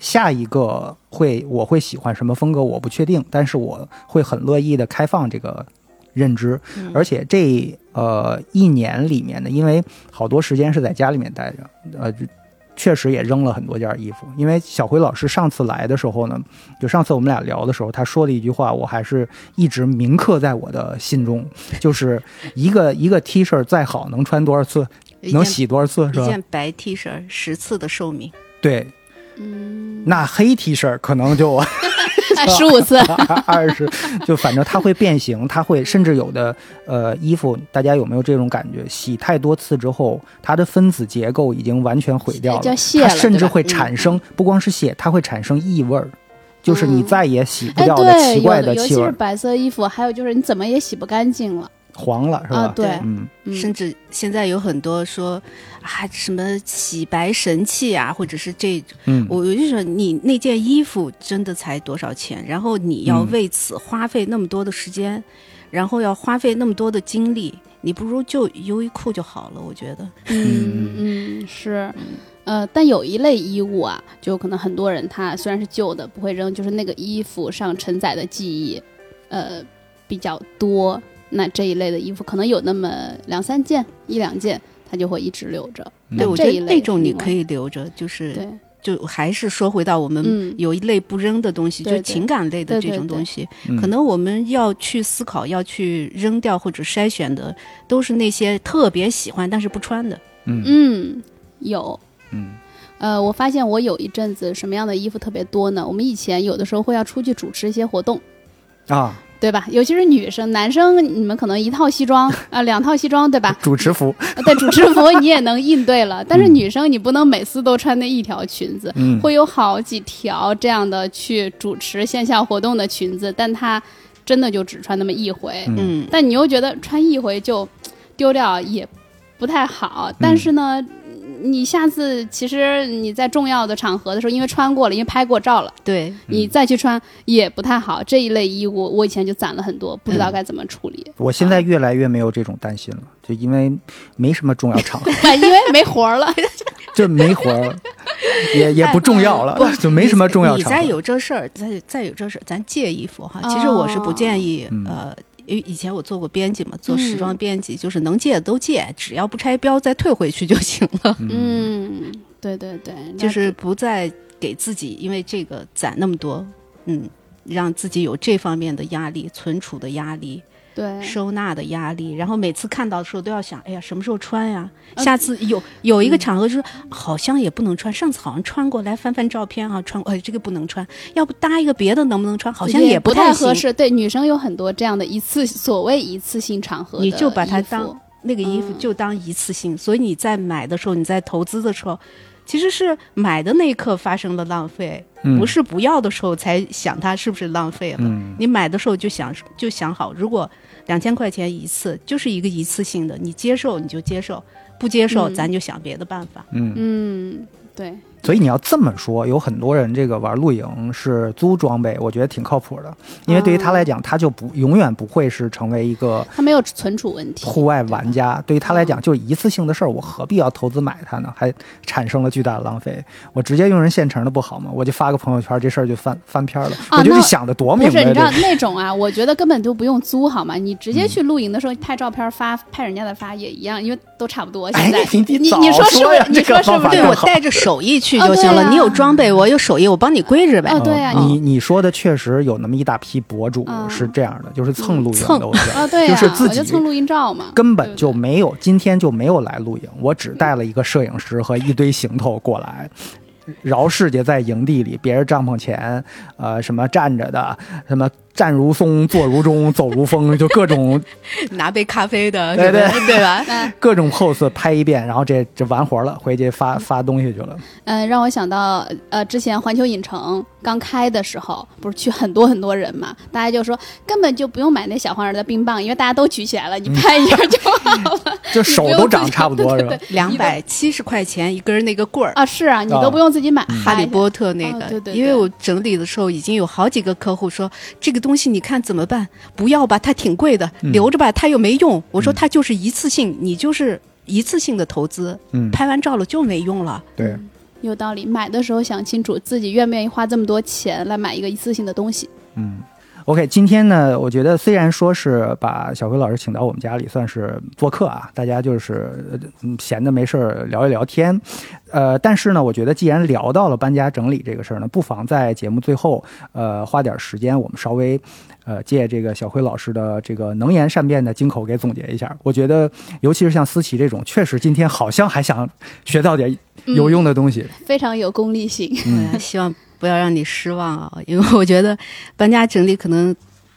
下一个会我会喜欢什么风格，我不确定，但是我会很乐意的开放这个。认知，而且这呃一年里面呢，因为好多时间是在家里面待着，呃，确实也扔了很多件衣服。因为小辉老师上次来的时候呢，就上次我们俩聊的时候，他说的一句话，我还是一直铭刻在我的心中，[LAUGHS] 就是一个一个 T 恤再好，能穿多少次，能洗多少次，是吧？一件白 T 恤十次的寿命。对，嗯，那黑 T 恤可能就。[LAUGHS] 十五次，[LAUGHS] 二十，就反正它会变形，它会甚至有的呃衣服，大家有没有这种感觉？洗太多次之后，它的分子结构已经完全毁掉了，它甚至会产生不光是屑，它会产生异味儿，就是你再也洗不掉的奇怪的气味。尤其是白色衣服，还有就是你怎么也洗不干净了。黄了是吧？对，嗯，甚至现在有很多说啊，什么洗白神器啊，或者是这，嗯，我我就说你那件衣服真的才多少钱？然后你要为此花费那么多的时间，然后要花费那么多的精力，你不如就优衣库就好了。我觉得，嗯嗯是，呃，但有一类衣物啊，就可能很多人他虽然是旧的不会扔，就是那个衣服上承载的记忆，呃，比较多。那这一类的衣服可能有那么两三件、一两件，他就会一直留着。对，我觉得那种你可以留着，就是对，就还是说回到我们有一类不扔的东西，就情感类的这种东西，可能我们要去思考、要去扔掉或者筛选的，都是那些特别喜欢但是不穿的。嗯嗯，有。嗯，呃，我发现我有一阵子什么样的衣服特别多呢？我们以前有的时候会要出去主持一些活动啊。对吧？尤其是女生，男生你们可能一套西装 [LAUGHS] 啊，两套西装，对吧？主持服，对主持服 [LAUGHS] 你也能应对了。但是女生你不能每次都穿那一条裙子，会有好几条这样的去主持线下活动的裙子，但她真的就只穿那么一回。嗯，但你又觉得穿一回就丢掉也不太好，但是呢。你下次其实你在重要的场合的时候，因为穿过了，因为拍过照了，对你再去穿也不太好。这一类衣物我以前就攒了很多，不知道该怎么处理。我现在越来越没有这种担心了，就因为没什么重要场合，[LAUGHS] 因为没活了，[LAUGHS] 就没活了，也也不重要了，就没什么重要。你再有这事儿，再再有这事儿，咱借衣服哈。其实我是不建议呃。因为以前我做过编辑嘛，做时装编辑就是能借的都借，只要不拆标再退回去就行了。[LAUGHS] 嗯，对对对，就是不再给自己因为这个攒那么多，嗯，让自己有这方面的压力、存储的压力。对收纳的压力，然后每次看到的时候都要想，哎呀，什么时候穿呀？下次有有一个场合就是好像也不能穿，上次好像穿过来翻翻照片啊，穿过哎这个不能穿，要不搭一个别的能不能穿？好像也不太合适。对，女生有很多这样的一次所谓一次性场合，你就把它当那个衣服就当一次性，所以你在买的时候，你在投资的时候。其实是买的那一刻发生了浪费，不是不要的时候才想它是不是浪费了。你买的时候就想就想好，如果两千块钱一次就是一个一次性的，你接受你就接受，不接受咱就想别的办法。嗯嗯，对。所以你要这么说，有很多人这个玩露营是租装备，我觉得挺靠谱的，因为对于他来讲，他就不永远不会是成为一个他没有存储问题户外玩家。对于他来讲，就一次性的事儿，我何必要投资买它呢？还产生了巨大的浪费。我直接用人现成的不好吗？我就发个朋友圈，这事儿就翻翻篇了。我就是想的多明白。不是你知道那种啊？我觉得根本就不用租好吗？你直接去露营的时候拍照片发，拍人家的发也一样，因为都差不多。现在你你你说是不是？你说是不是？对我带着手艺去就行了。你有。装备我有手艺，我帮你归置呗。哦，对呀，你你说的确实有那么一大批博主是这样的，就是蹭露营的，啊，对就是自己蹭露营照嘛，根本就没有今天就没有来露营，我只带了一个摄影师和一堆行头过来。饶世界在营地里，别人帐篷前，呃，什么站着的，什么。站如松，坐如钟，走如风，就各种 [LAUGHS] 拿杯咖啡的，对对对吧？各种 pose 拍一遍，然后这这完活了，回去发发东西去了。嗯，让我想到呃，之前环球影城刚开的时候，不是去很多很多人嘛，大家就说根本就不用买那小黄人的冰棒，因为大家都举起来了，你拍一下就好了，[LAUGHS] 就手都长差不多是吧？[LAUGHS] 两百七十块钱一根那个棍儿啊，是啊，你都不用自己买。哈利波特那个，对对，因为我整理的时候已经有好几个客户说这个。东西你看怎么办？不要吧，它挺贵的，留着吧，它又没用。我说它就是一次性，你就是一次性的投资，拍完照了就没用了。对，有道理。买的时候想清楚自己愿不愿意花这么多钱来买一个一次性的东西。嗯。OK，今天呢，我觉得虽然说是把小辉老师请到我们家里算是做客啊，大家就是闲的没事儿聊一聊天，呃，但是呢，我觉得既然聊到了搬家整理这个事儿呢，不妨在节目最后，呃，花点时间，我们稍微，呃，借这个小辉老师的这个能言善辩的金口给总结一下。我觉得，尤其是像思琪这种，确实今天好像还想学到点有用的东西，非常有功利性。嗯，希望。不要让你失望啊！[LAUGHS] 因为我觉得搬家整理可能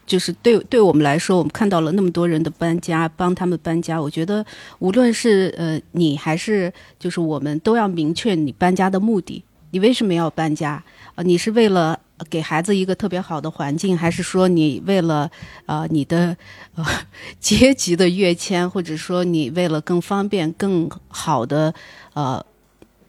就是对对我们来说，我们看到了那么多人的搬家，帮他们搬家。我觉得无论是呃你还是就是我们都要明确你搬家的目的。你为什么要搬家？啊，你是为了给孩子一个特别好的环境，还是说你为了啊你的呃阶级的跃迁，或者说你为了更方便、更好的呃？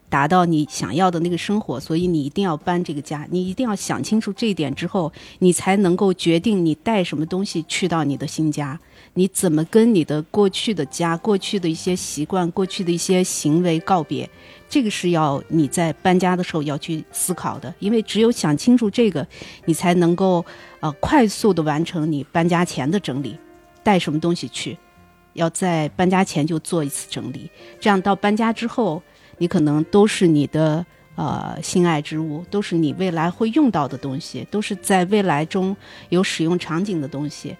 达到你想要的那个生活，所以你一定要搬这个家。你一定要想清楚这一点之后，你才能够决定你带什么东西去到你的新家。你怎么跟你的过去的家、过去的一些习惯、过去的一些行为告别？这个是要你在搬家的时候要去思考的。因为只有想清楚这个，你才能够呃快速的完成你搬家前的整理。带什么东西去，要在搬家前就做一次整理，这样到搬家之后。你可能都是你的呃心爱之物，都是你未来会用到的东西，都是在未来中有使用场景的东西。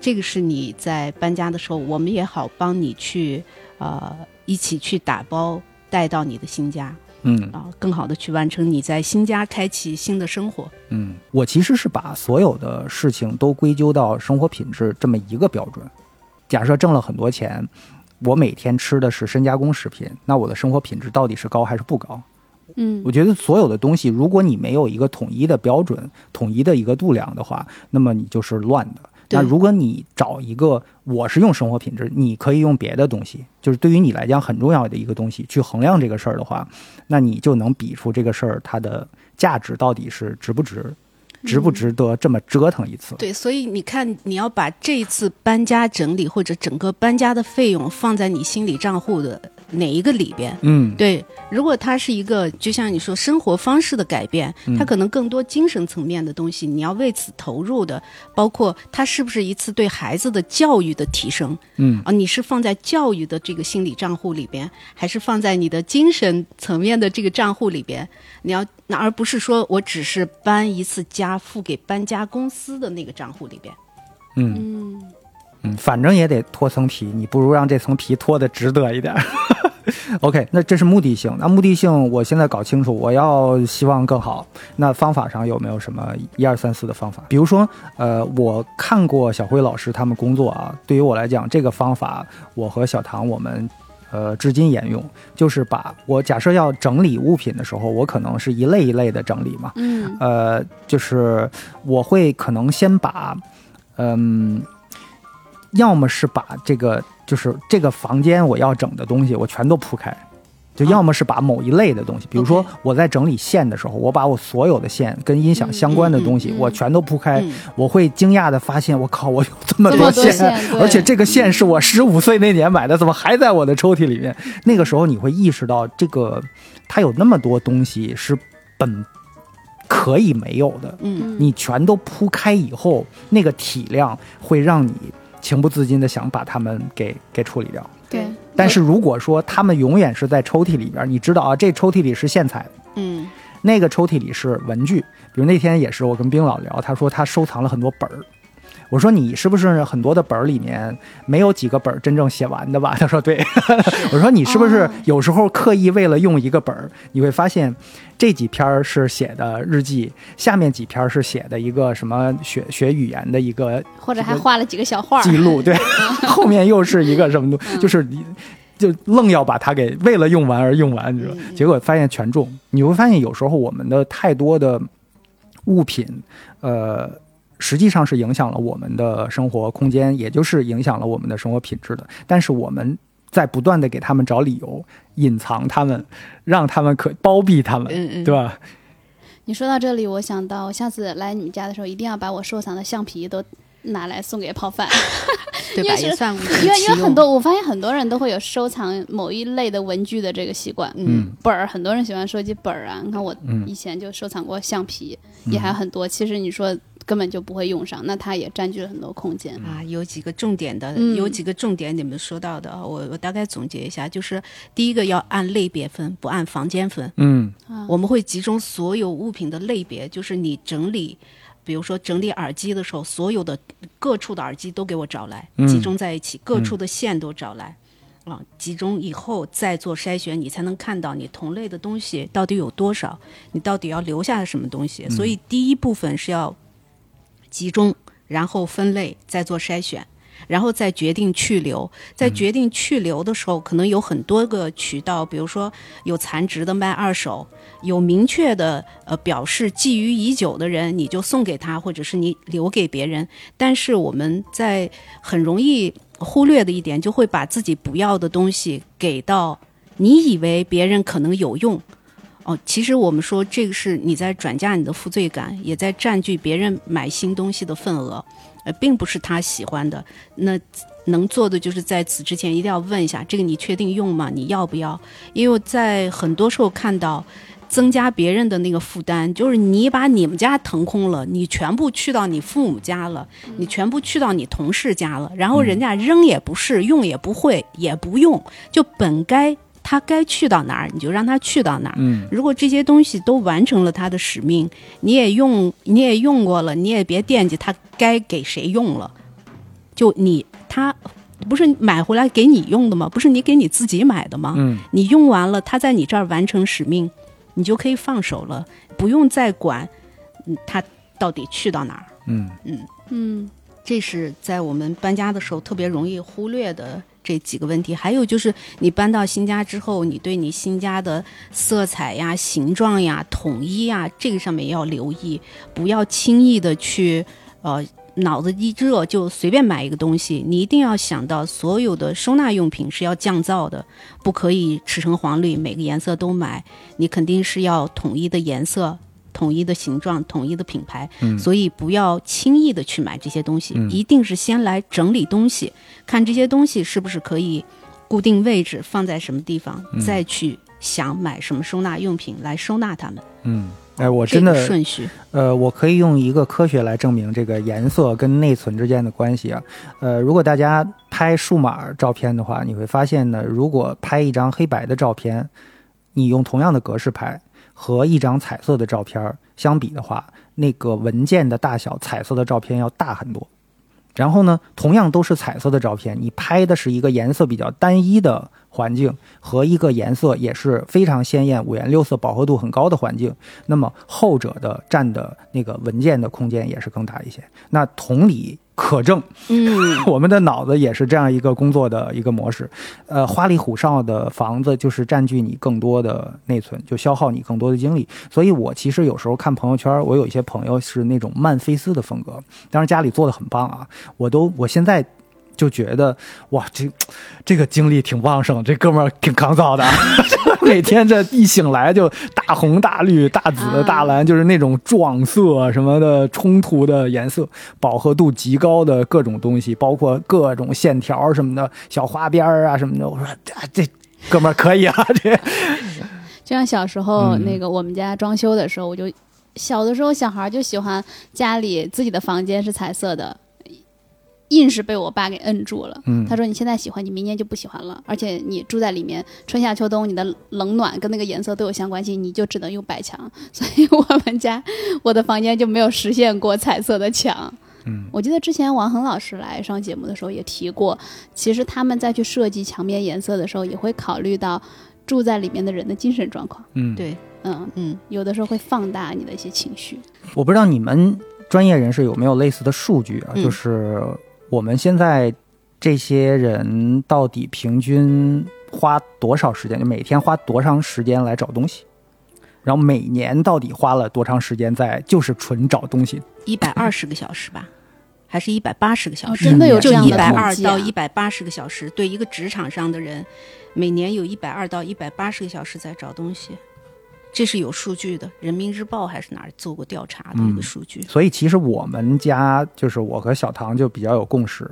这个是你在搬家的时候，我们也好帮你去呃一起去打包带到你的新家，嗯啊，更好的去完成你在新家开启新的生活。嗯，我其实是把所有的事情都归咎到生活品质这么一个标准。假设挣了很多钱。我每天吃的是深加工食品，那我的生活品质到底是高还是不高？嗯，我觉得所有的东西，如果你没有一个统一的标准、统一的一个度量的话，那么你就是乱的。那如果你找一个，我是用生活品质，你可以用别的东西，就是对于你来讲很重要的一个东西去衡量这个事儿的话，那你就能比出这个事儿它的价值到底是值不值。值不值得这么折腾一次？对，所以你看，你要把这一次搬家整理或者整个搬家的费用放在你心理账户的。哪一个里边？嗯，对，如果它是一个，就像你说生活方式的改变，它可能更多精神层面的东西，你要为此投入的，包括它是不是一次对孩子的教育的提升？嗯，啊，你是放在教育的这个心理账户里边，还是放在你的精神层面的这个账户里边？你要，那而不是说我只是搬一次家付给搬家公司的那个账户里边。嗯。嗯，反正也得脱层皮，你不如让这层皮脱的值得一点。[LAUGHS] OK，那这是目的性。那目的性，我现在搞清楚，我要希望更好。那方法上有没有什么一二三四的方法？比如说，呃，我看过小辉老师他们工作啊，对于我来讲，这个方法我和小唐我们呃至今沿用，就是把我假设要整理物品的时候，我可能是一类一类的整理嘛。嗯。呃，就是我会可能先把，嗯。要么是把这个，就是这个房间我要整的东西，我全都铺开；就要么是把某一类的东西，比如说我在整理线的时候，我把我所有的线跟音响相关的东西，我全都铺开。我会惊讶的发现，我靠，我有这么多线，[LAUGHS] 而且这个线是我十五岁那年买的，怎么还在我的抽屉里面？那个时候你会意识到，这个它有那么多东西是本可以没有的。嗯，你全都铺开以后，那个体量会让你。情不自禁的想把它们给给处理掉。对，但是如果说他们永远是在抽屉里边，你知道啊，这抽屉里是线材，嗯，那个抽屉里是文具。比如那天也是我跟冰老聊，他说他收藏了很多本儿，我说你是不是很多的本儿里面没有几个本儿真正写完的吧？[LAUGHS] 他说对。[LAUGHS] 我说你是不是有时候刻意为了用一个本儿，你会发现这几篇是写的日记，下面几篇是写的一个什么学学语言的一个，或者还画了几个小画记录，对，[LAUGHS] 后面又是一个什么东，就是你就愣要把它给为了用完而用完，你知道？结果发现全中。你会发现有时候我们的太多的物品，呃。实际上是影响了我们的生活空间，也就是影响了我们的生活品质的。但是我们在不断的给他们找理由，隐藏他们，让他们可包庇他们，嗯嗯对吧？你说到这里，我想到下次来你们家的时候，一定要把我收藏的橡皮都拿来送给泡饭，[LAUGHS] 对吧？也算因为因为很多，我发现很多人都会有收藏某一类的文具的这个习惯。嗯，本儿，很多人喜欢收集本儿啊。你看我以前就收藏过橡皮，也还很多。其实你说。根本就不会用上，那它也占据了很多空间啊。有几个重点的，有几个重点你们说到的，我我大概总结一下，就是第一个要按类别分，不按房间分。嗯，我们会集中所有物品的类别，就是你整理，比如说整理耳机的时候，所有的各处的耳机都给我找来，集中在一起，各处的线都找来，啊，集中以后再做筛选，你才能看到你同类的东西到底有多少，你到底要留下什么东西。所以第一部分是要。集中，然后分类，再做筛选，然后再决定去留。在决定去留的时候，可能有很多个渠道，比如说有残值的卖二手，有明确的呃表示觊觎已久的人，你就送给他，或者是你留给别人。但是我们在很容易忽略的一点，就会把自己不要的东西给到你以为别人可能有用。哦，其实我们说这个是你在转嫁你的负罪感，也在占据别人买新东西的份额，呃，并不是他喜欢的。那能做的就是在此之前一定要问一下，这个你确定用吗？你要不要？因为在很多时候看到增加别人的那个负担，就是你把你们家腾空了，你全部去到你父母家了，你全部去到你同事家了，然后人家扔也不是，用也不会，也不用，就本该。他该去到哪儿，你就让他去到哪儿。嗯，如果这些东西都完成了他的使命，你也用，你也用过了，你也别惦记他该给谁用了。就你他不是买回来给你用的吗？不是你给你自己买的吗？嗯，你用完了，他在你这儿完成使命，你就可以放手了，不用再管他到底去到哪儿。嗯嗯嗯，这是在我们搬家的时候特别容易忽略的。这几个问题，还有就是你搬到新家之后，你对你新家的色彩呀、形状呀、统一呀，这个上面要留意，不要轻易的去，呃，脑子一热就随便买一个东西。你一定要想到，所有的收纳用品是要降噪的，不可以赤橙黄绿每个颜色都买，你肯定是要统一的颜色。统一的形状，统一的品牌，所以不要轻易的去买这些东西，一定是先来整理东西，看这些东西是不是可以固定位置放在什么地方，再去想买什么收纳用品来收纳它们。嗯，哎，我真的顺序，呃，我可以用一个科学来证明这个颜色跟内存之间的关系啊。呃，如果大家拍数码照片的话，你会发现呢，如果拍一张黑白的照片，你用同样的格式拍。和一张彩色的照片相比的话，那个文件的大小，彩色的照片要大很多。然后呢，同样都是彩色的照片，你拍的是一个颜色比较单一的环境，和一个颜色也是非常鲜艳、五颜六色、饱和度很高的环境，那么后者的占的那个文件的空间也是更大一些。那同理。可证，嗯，[LAUGHS] 我们的脑子也是这样一个工作的一个模式，呃，花里胡哨的房子就是占据你更多的内存，就消耗你更多的精力。所以我其实有时候看朋友圈，我有一些朋友是那种曼菲斯的风格，当然家里做的很棒啊，我都我现在。就觉得哇，这这个精力挺旺盛，这哥们儿挺抗造的。[LAUGHS] [LAUGHS] 每天这一醒来就大红大绿大紫大蓝，就是那种撞色什么的冲突的颜色，饱和度极高的各种东西，包括各种线条什么的小花边啊什么的。我说这哥们儿可以啊，[LAUGHS] 这就像小时候那个我们家装修的时候，我就小的时候小孩就喜欢家里自己的房间是彩色的。硬是被我爸给摁住了。他说：“你现在喜欢，你明年就不喜欢了。而且你住在里面，春夏秋冬，你的冷暖跟那个颜色都有相关性，你就只能用白墙。[LAUGHS] 所以我们家我的房间就没有实现过彩色的墙。嗯，我记得之前王恒老师来上节目的时候也提过，其实他们在去设计墙面颜色的时候，也会考虑到住在里面的人的精神状况。嗯，对，嗯嗯，有的时候会放大你的一些情绪。我不知道你们专业人士有没有类似的数据啊？嗯就是我们现在这些人到底平均花多少时间？就每天花多长时间来找东西？然后每年到底花了多长时间在就是纯找东西？一百二十个小时吧，还是一百八十个小时？哦真的有就这样的一百二到一百八十个小时，对一个职场上的人，每年有一百二到一百八十个小时在找东西，这是有数据的，《人民日报》还是哪儿做过调查的一个数据。所以其实我们家就是我和小唐就比较有共识，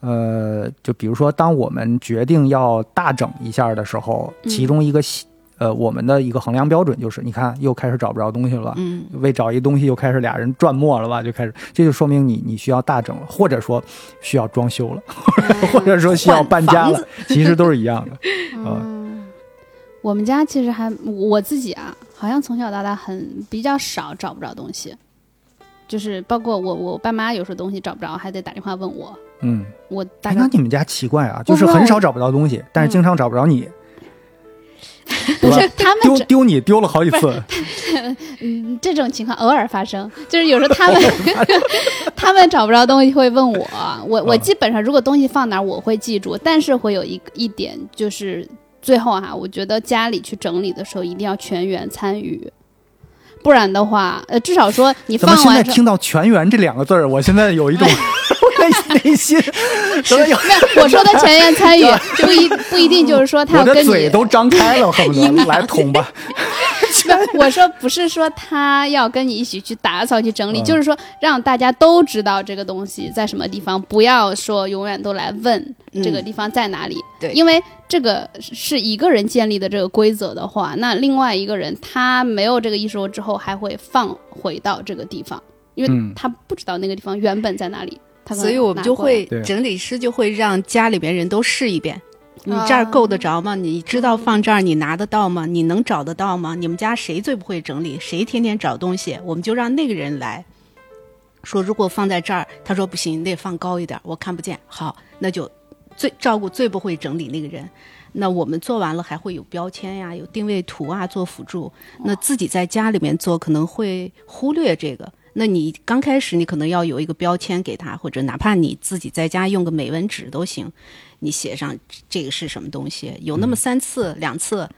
呃，就比如说当我们决定要大整一下的时候，嗯其中一个细呃我们的一个衡量标准就是，你看又开始找不着东西了吧，嗯，为找一东西又开始俩人转磨了吧，就开始，这就说明你你需要大整了，或者说需要装修了，[LAUGHS] 或者说需要搬家了，其实都是一样的。嗯，[LAUGHS] 我们家其实还我自己啊，好像从小到大很比较少找不着东西，就是包括我我爸妈有时候东西找不着，还得打电话问我。嗯，我大哎，概那你们家奇怪啊，就是很少找不着东西，但是经常找不着你，[LAUGHS] 不是他们丢丢你丢了好几次。[LAUGHS] 嗯这种情况偶尔发生，就是有时候他们 [LAUGHS] 他们找不着东西会问我，我我嗯。基本上如果东西放哪儿我会记住，但是会有一一点就是最后哈、我觉得家里去整理的时候一定要全员参与。不然的话，呃，至少说你怎么现在放完，听到“全员”这两个字儿，我现在有一种内 [LAUGHS] 内心？没有我说的全员参与，[LAUGHS] 不一不一定就是说他我要跟你的嘴都张开了，恨不得来捅吧。[LAUGHS] 不，我说不是说他要跟你一起去打扫、去整理，嗯就是说让大家都知道这个东西在什么地方，不要说永远都来问这个地方在哪里。对因为这个是一个人建立的这个规则的话，那另外一个人他没有这个意识之后，还会放回到这个地方，因为嗯他不知道那个地方原本在哪里。他所以我们就会整理师就会让家里边人都试一遍。你啊这儿够得着吗？你知道放这儿你拿得到吗？你能找得到吗？你们家谁最不会整理？谁天天找东西？我们就让那个人来说，如果放在这儿，他说不行，你得放高一点，我看不见。好，那就最照顾最不会整理那个人。那我们做完了还会有标签呀，有定位图啊做辅助。那自己在家里面做可能会忽略这个。那你刚开始你可能要有一个标签给他，或者哪怕你自己在家用个美纹纸都行，你写上这个是什么东西，有那么三次、两次，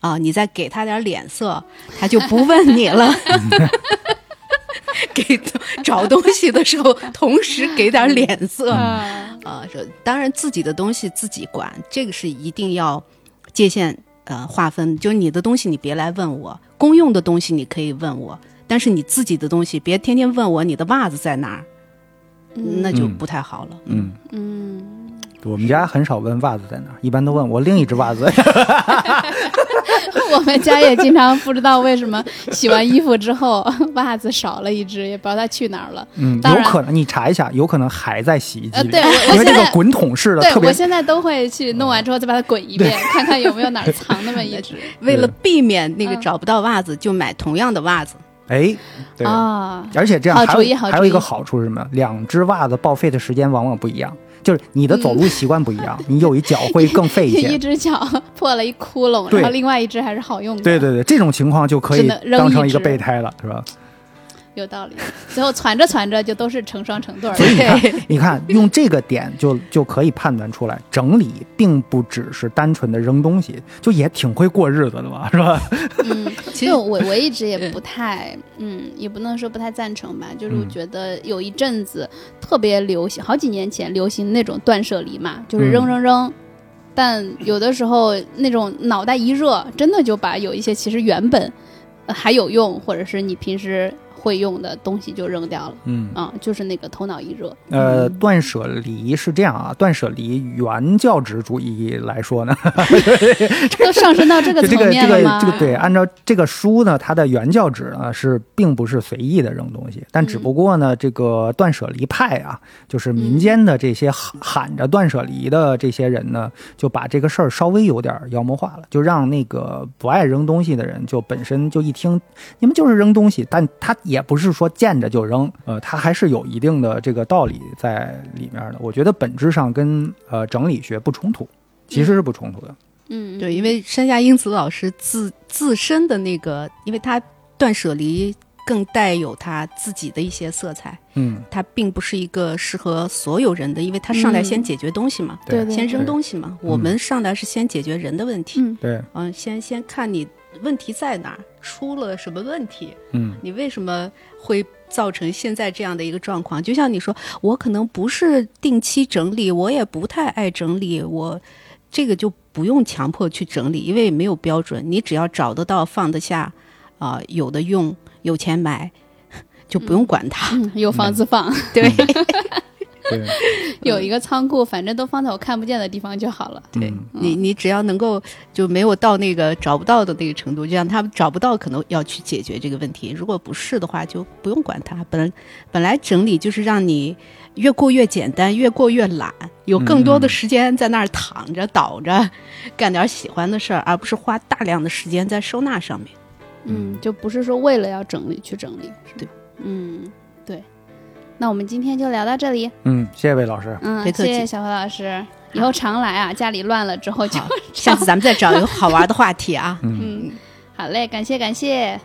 啊，你再给他点脸色，他就不问你了。[LAUGHS] 给找东西的时候，同时给点脸色啊，啊。说当然自己的东西自己管，这个是一定要界限呃划分。就是你的东西你别来问我，公用的东西你可以问我，但是你自己的东西别天天问我你的袜子在哪儿，那就不太好了。嗯，嗯，我们家很少问袜子在哪儿，一般都问我另一只袜子。[LAUGHS] 我们家也经常不知道为什么洗完衣服之后袜子少了一只，也不知道它去哪儿了。嗯，有可能你查一下，有可能还在洗衣机呃，里，对因为这个滚筒式的对特别我现在都会去弄完之后再把它滚一遍，看看有没有哪儿藏那么一只 [LAUGHS] 为了避免那个嗯找不到袜子，就买同样的袜子。哎，对。啊。而且这样还有主意好主意还有一个好处是什么？两只袜子报废的时间往往不一样，就是你的走路习惯不一样，你有一脚会更费 [LAUGHS] 一些一。只脚破了一窟窿，然后另外一只还是好用的。对对对，这种情况就可以扔当成一个备胎了，是吧？有道理。最后传着传着就都是成双成对儿所以你的。看，你看用这个点就就可以判断出来，整理并不只是单纯的扔东西，就也挺会过日子的嘛，是吧？嗯，[LAUGHS] 其实我我一直也不太，嗯，也不能说不太赞成吧。就是我嗯觉得有一阵子特别流行，好几年前流行那种断舍离嘛，就是扔嗯扔扔。但有的时候那种脑袋一热，真的就把有一些其实原本呃还有用，或者是你平时会用的东西就扔掉了。嗯，啊，就是那个头脑一热。呃，断舍离是这样啊，断舍离原教旨主义来说呢，[LAUGHS] 都上升到这个层个这个面了吗？这个对，按照这个书呢，它的原教旨呢是并不是随意的扔东西，但只不过呢，这个断舍离派啊，就是民间的这些喊喊着断舍离的这些人呢，就把这个事儿稍微有点妖魔化了，就让那个不爱扔东西的人就本身就一听你们就是扔东西，但他也也不是说见着就扔，呃，它还是有一定的这个道理在里面的。我觉得本质上跟呃整理学不冲突，其实是不冲突的。嗯，对，因为山下英子老师自自身的那个，因为他断舍离更带有他自己的一些色彩，嗯，他并不是一个适合所有人的，因为他上来先解决东西嘛，对。对，先扔东西嘛。我们上来是先解决人的问题，嗯，对，嗯，先先看你问题在哪儿，出了什么问题，嗯，你为什么会造成现在这样的一个状况？就像你说，我可能不是定期整理，我也不太爱整理，我这个就不用强迫去整理，因为没有标准，你只要找得到、放得下，啊、有的用。有钱买，[LAUGHS] 就不用管它。嗯、有房子放，对，对，[LAUGHS] 有一个仓库，反正都放在我看不见的地方就好了。对你，你只要能够就没有到那个找不到的那个程度，就像他们找不到，可能要去解决这个问题。如果不是的话，就不用管它。本本来整理就是让你越过越简单，越过越懒，有更多的时间在那儿躺着、倒着，干点喜欢的事儿，而不是花大量的时间在收纳上面。嗯，就不是说为了要整理去整理，对，嗯，对。那我们今天就聊到这里。嗯，谢谢魏老师。嗯，谢谢小何老师。以后常来啊，家里乱了之后就下次咱们再找一个好玩的话题啊。嗯，好嘞，感谢感谢。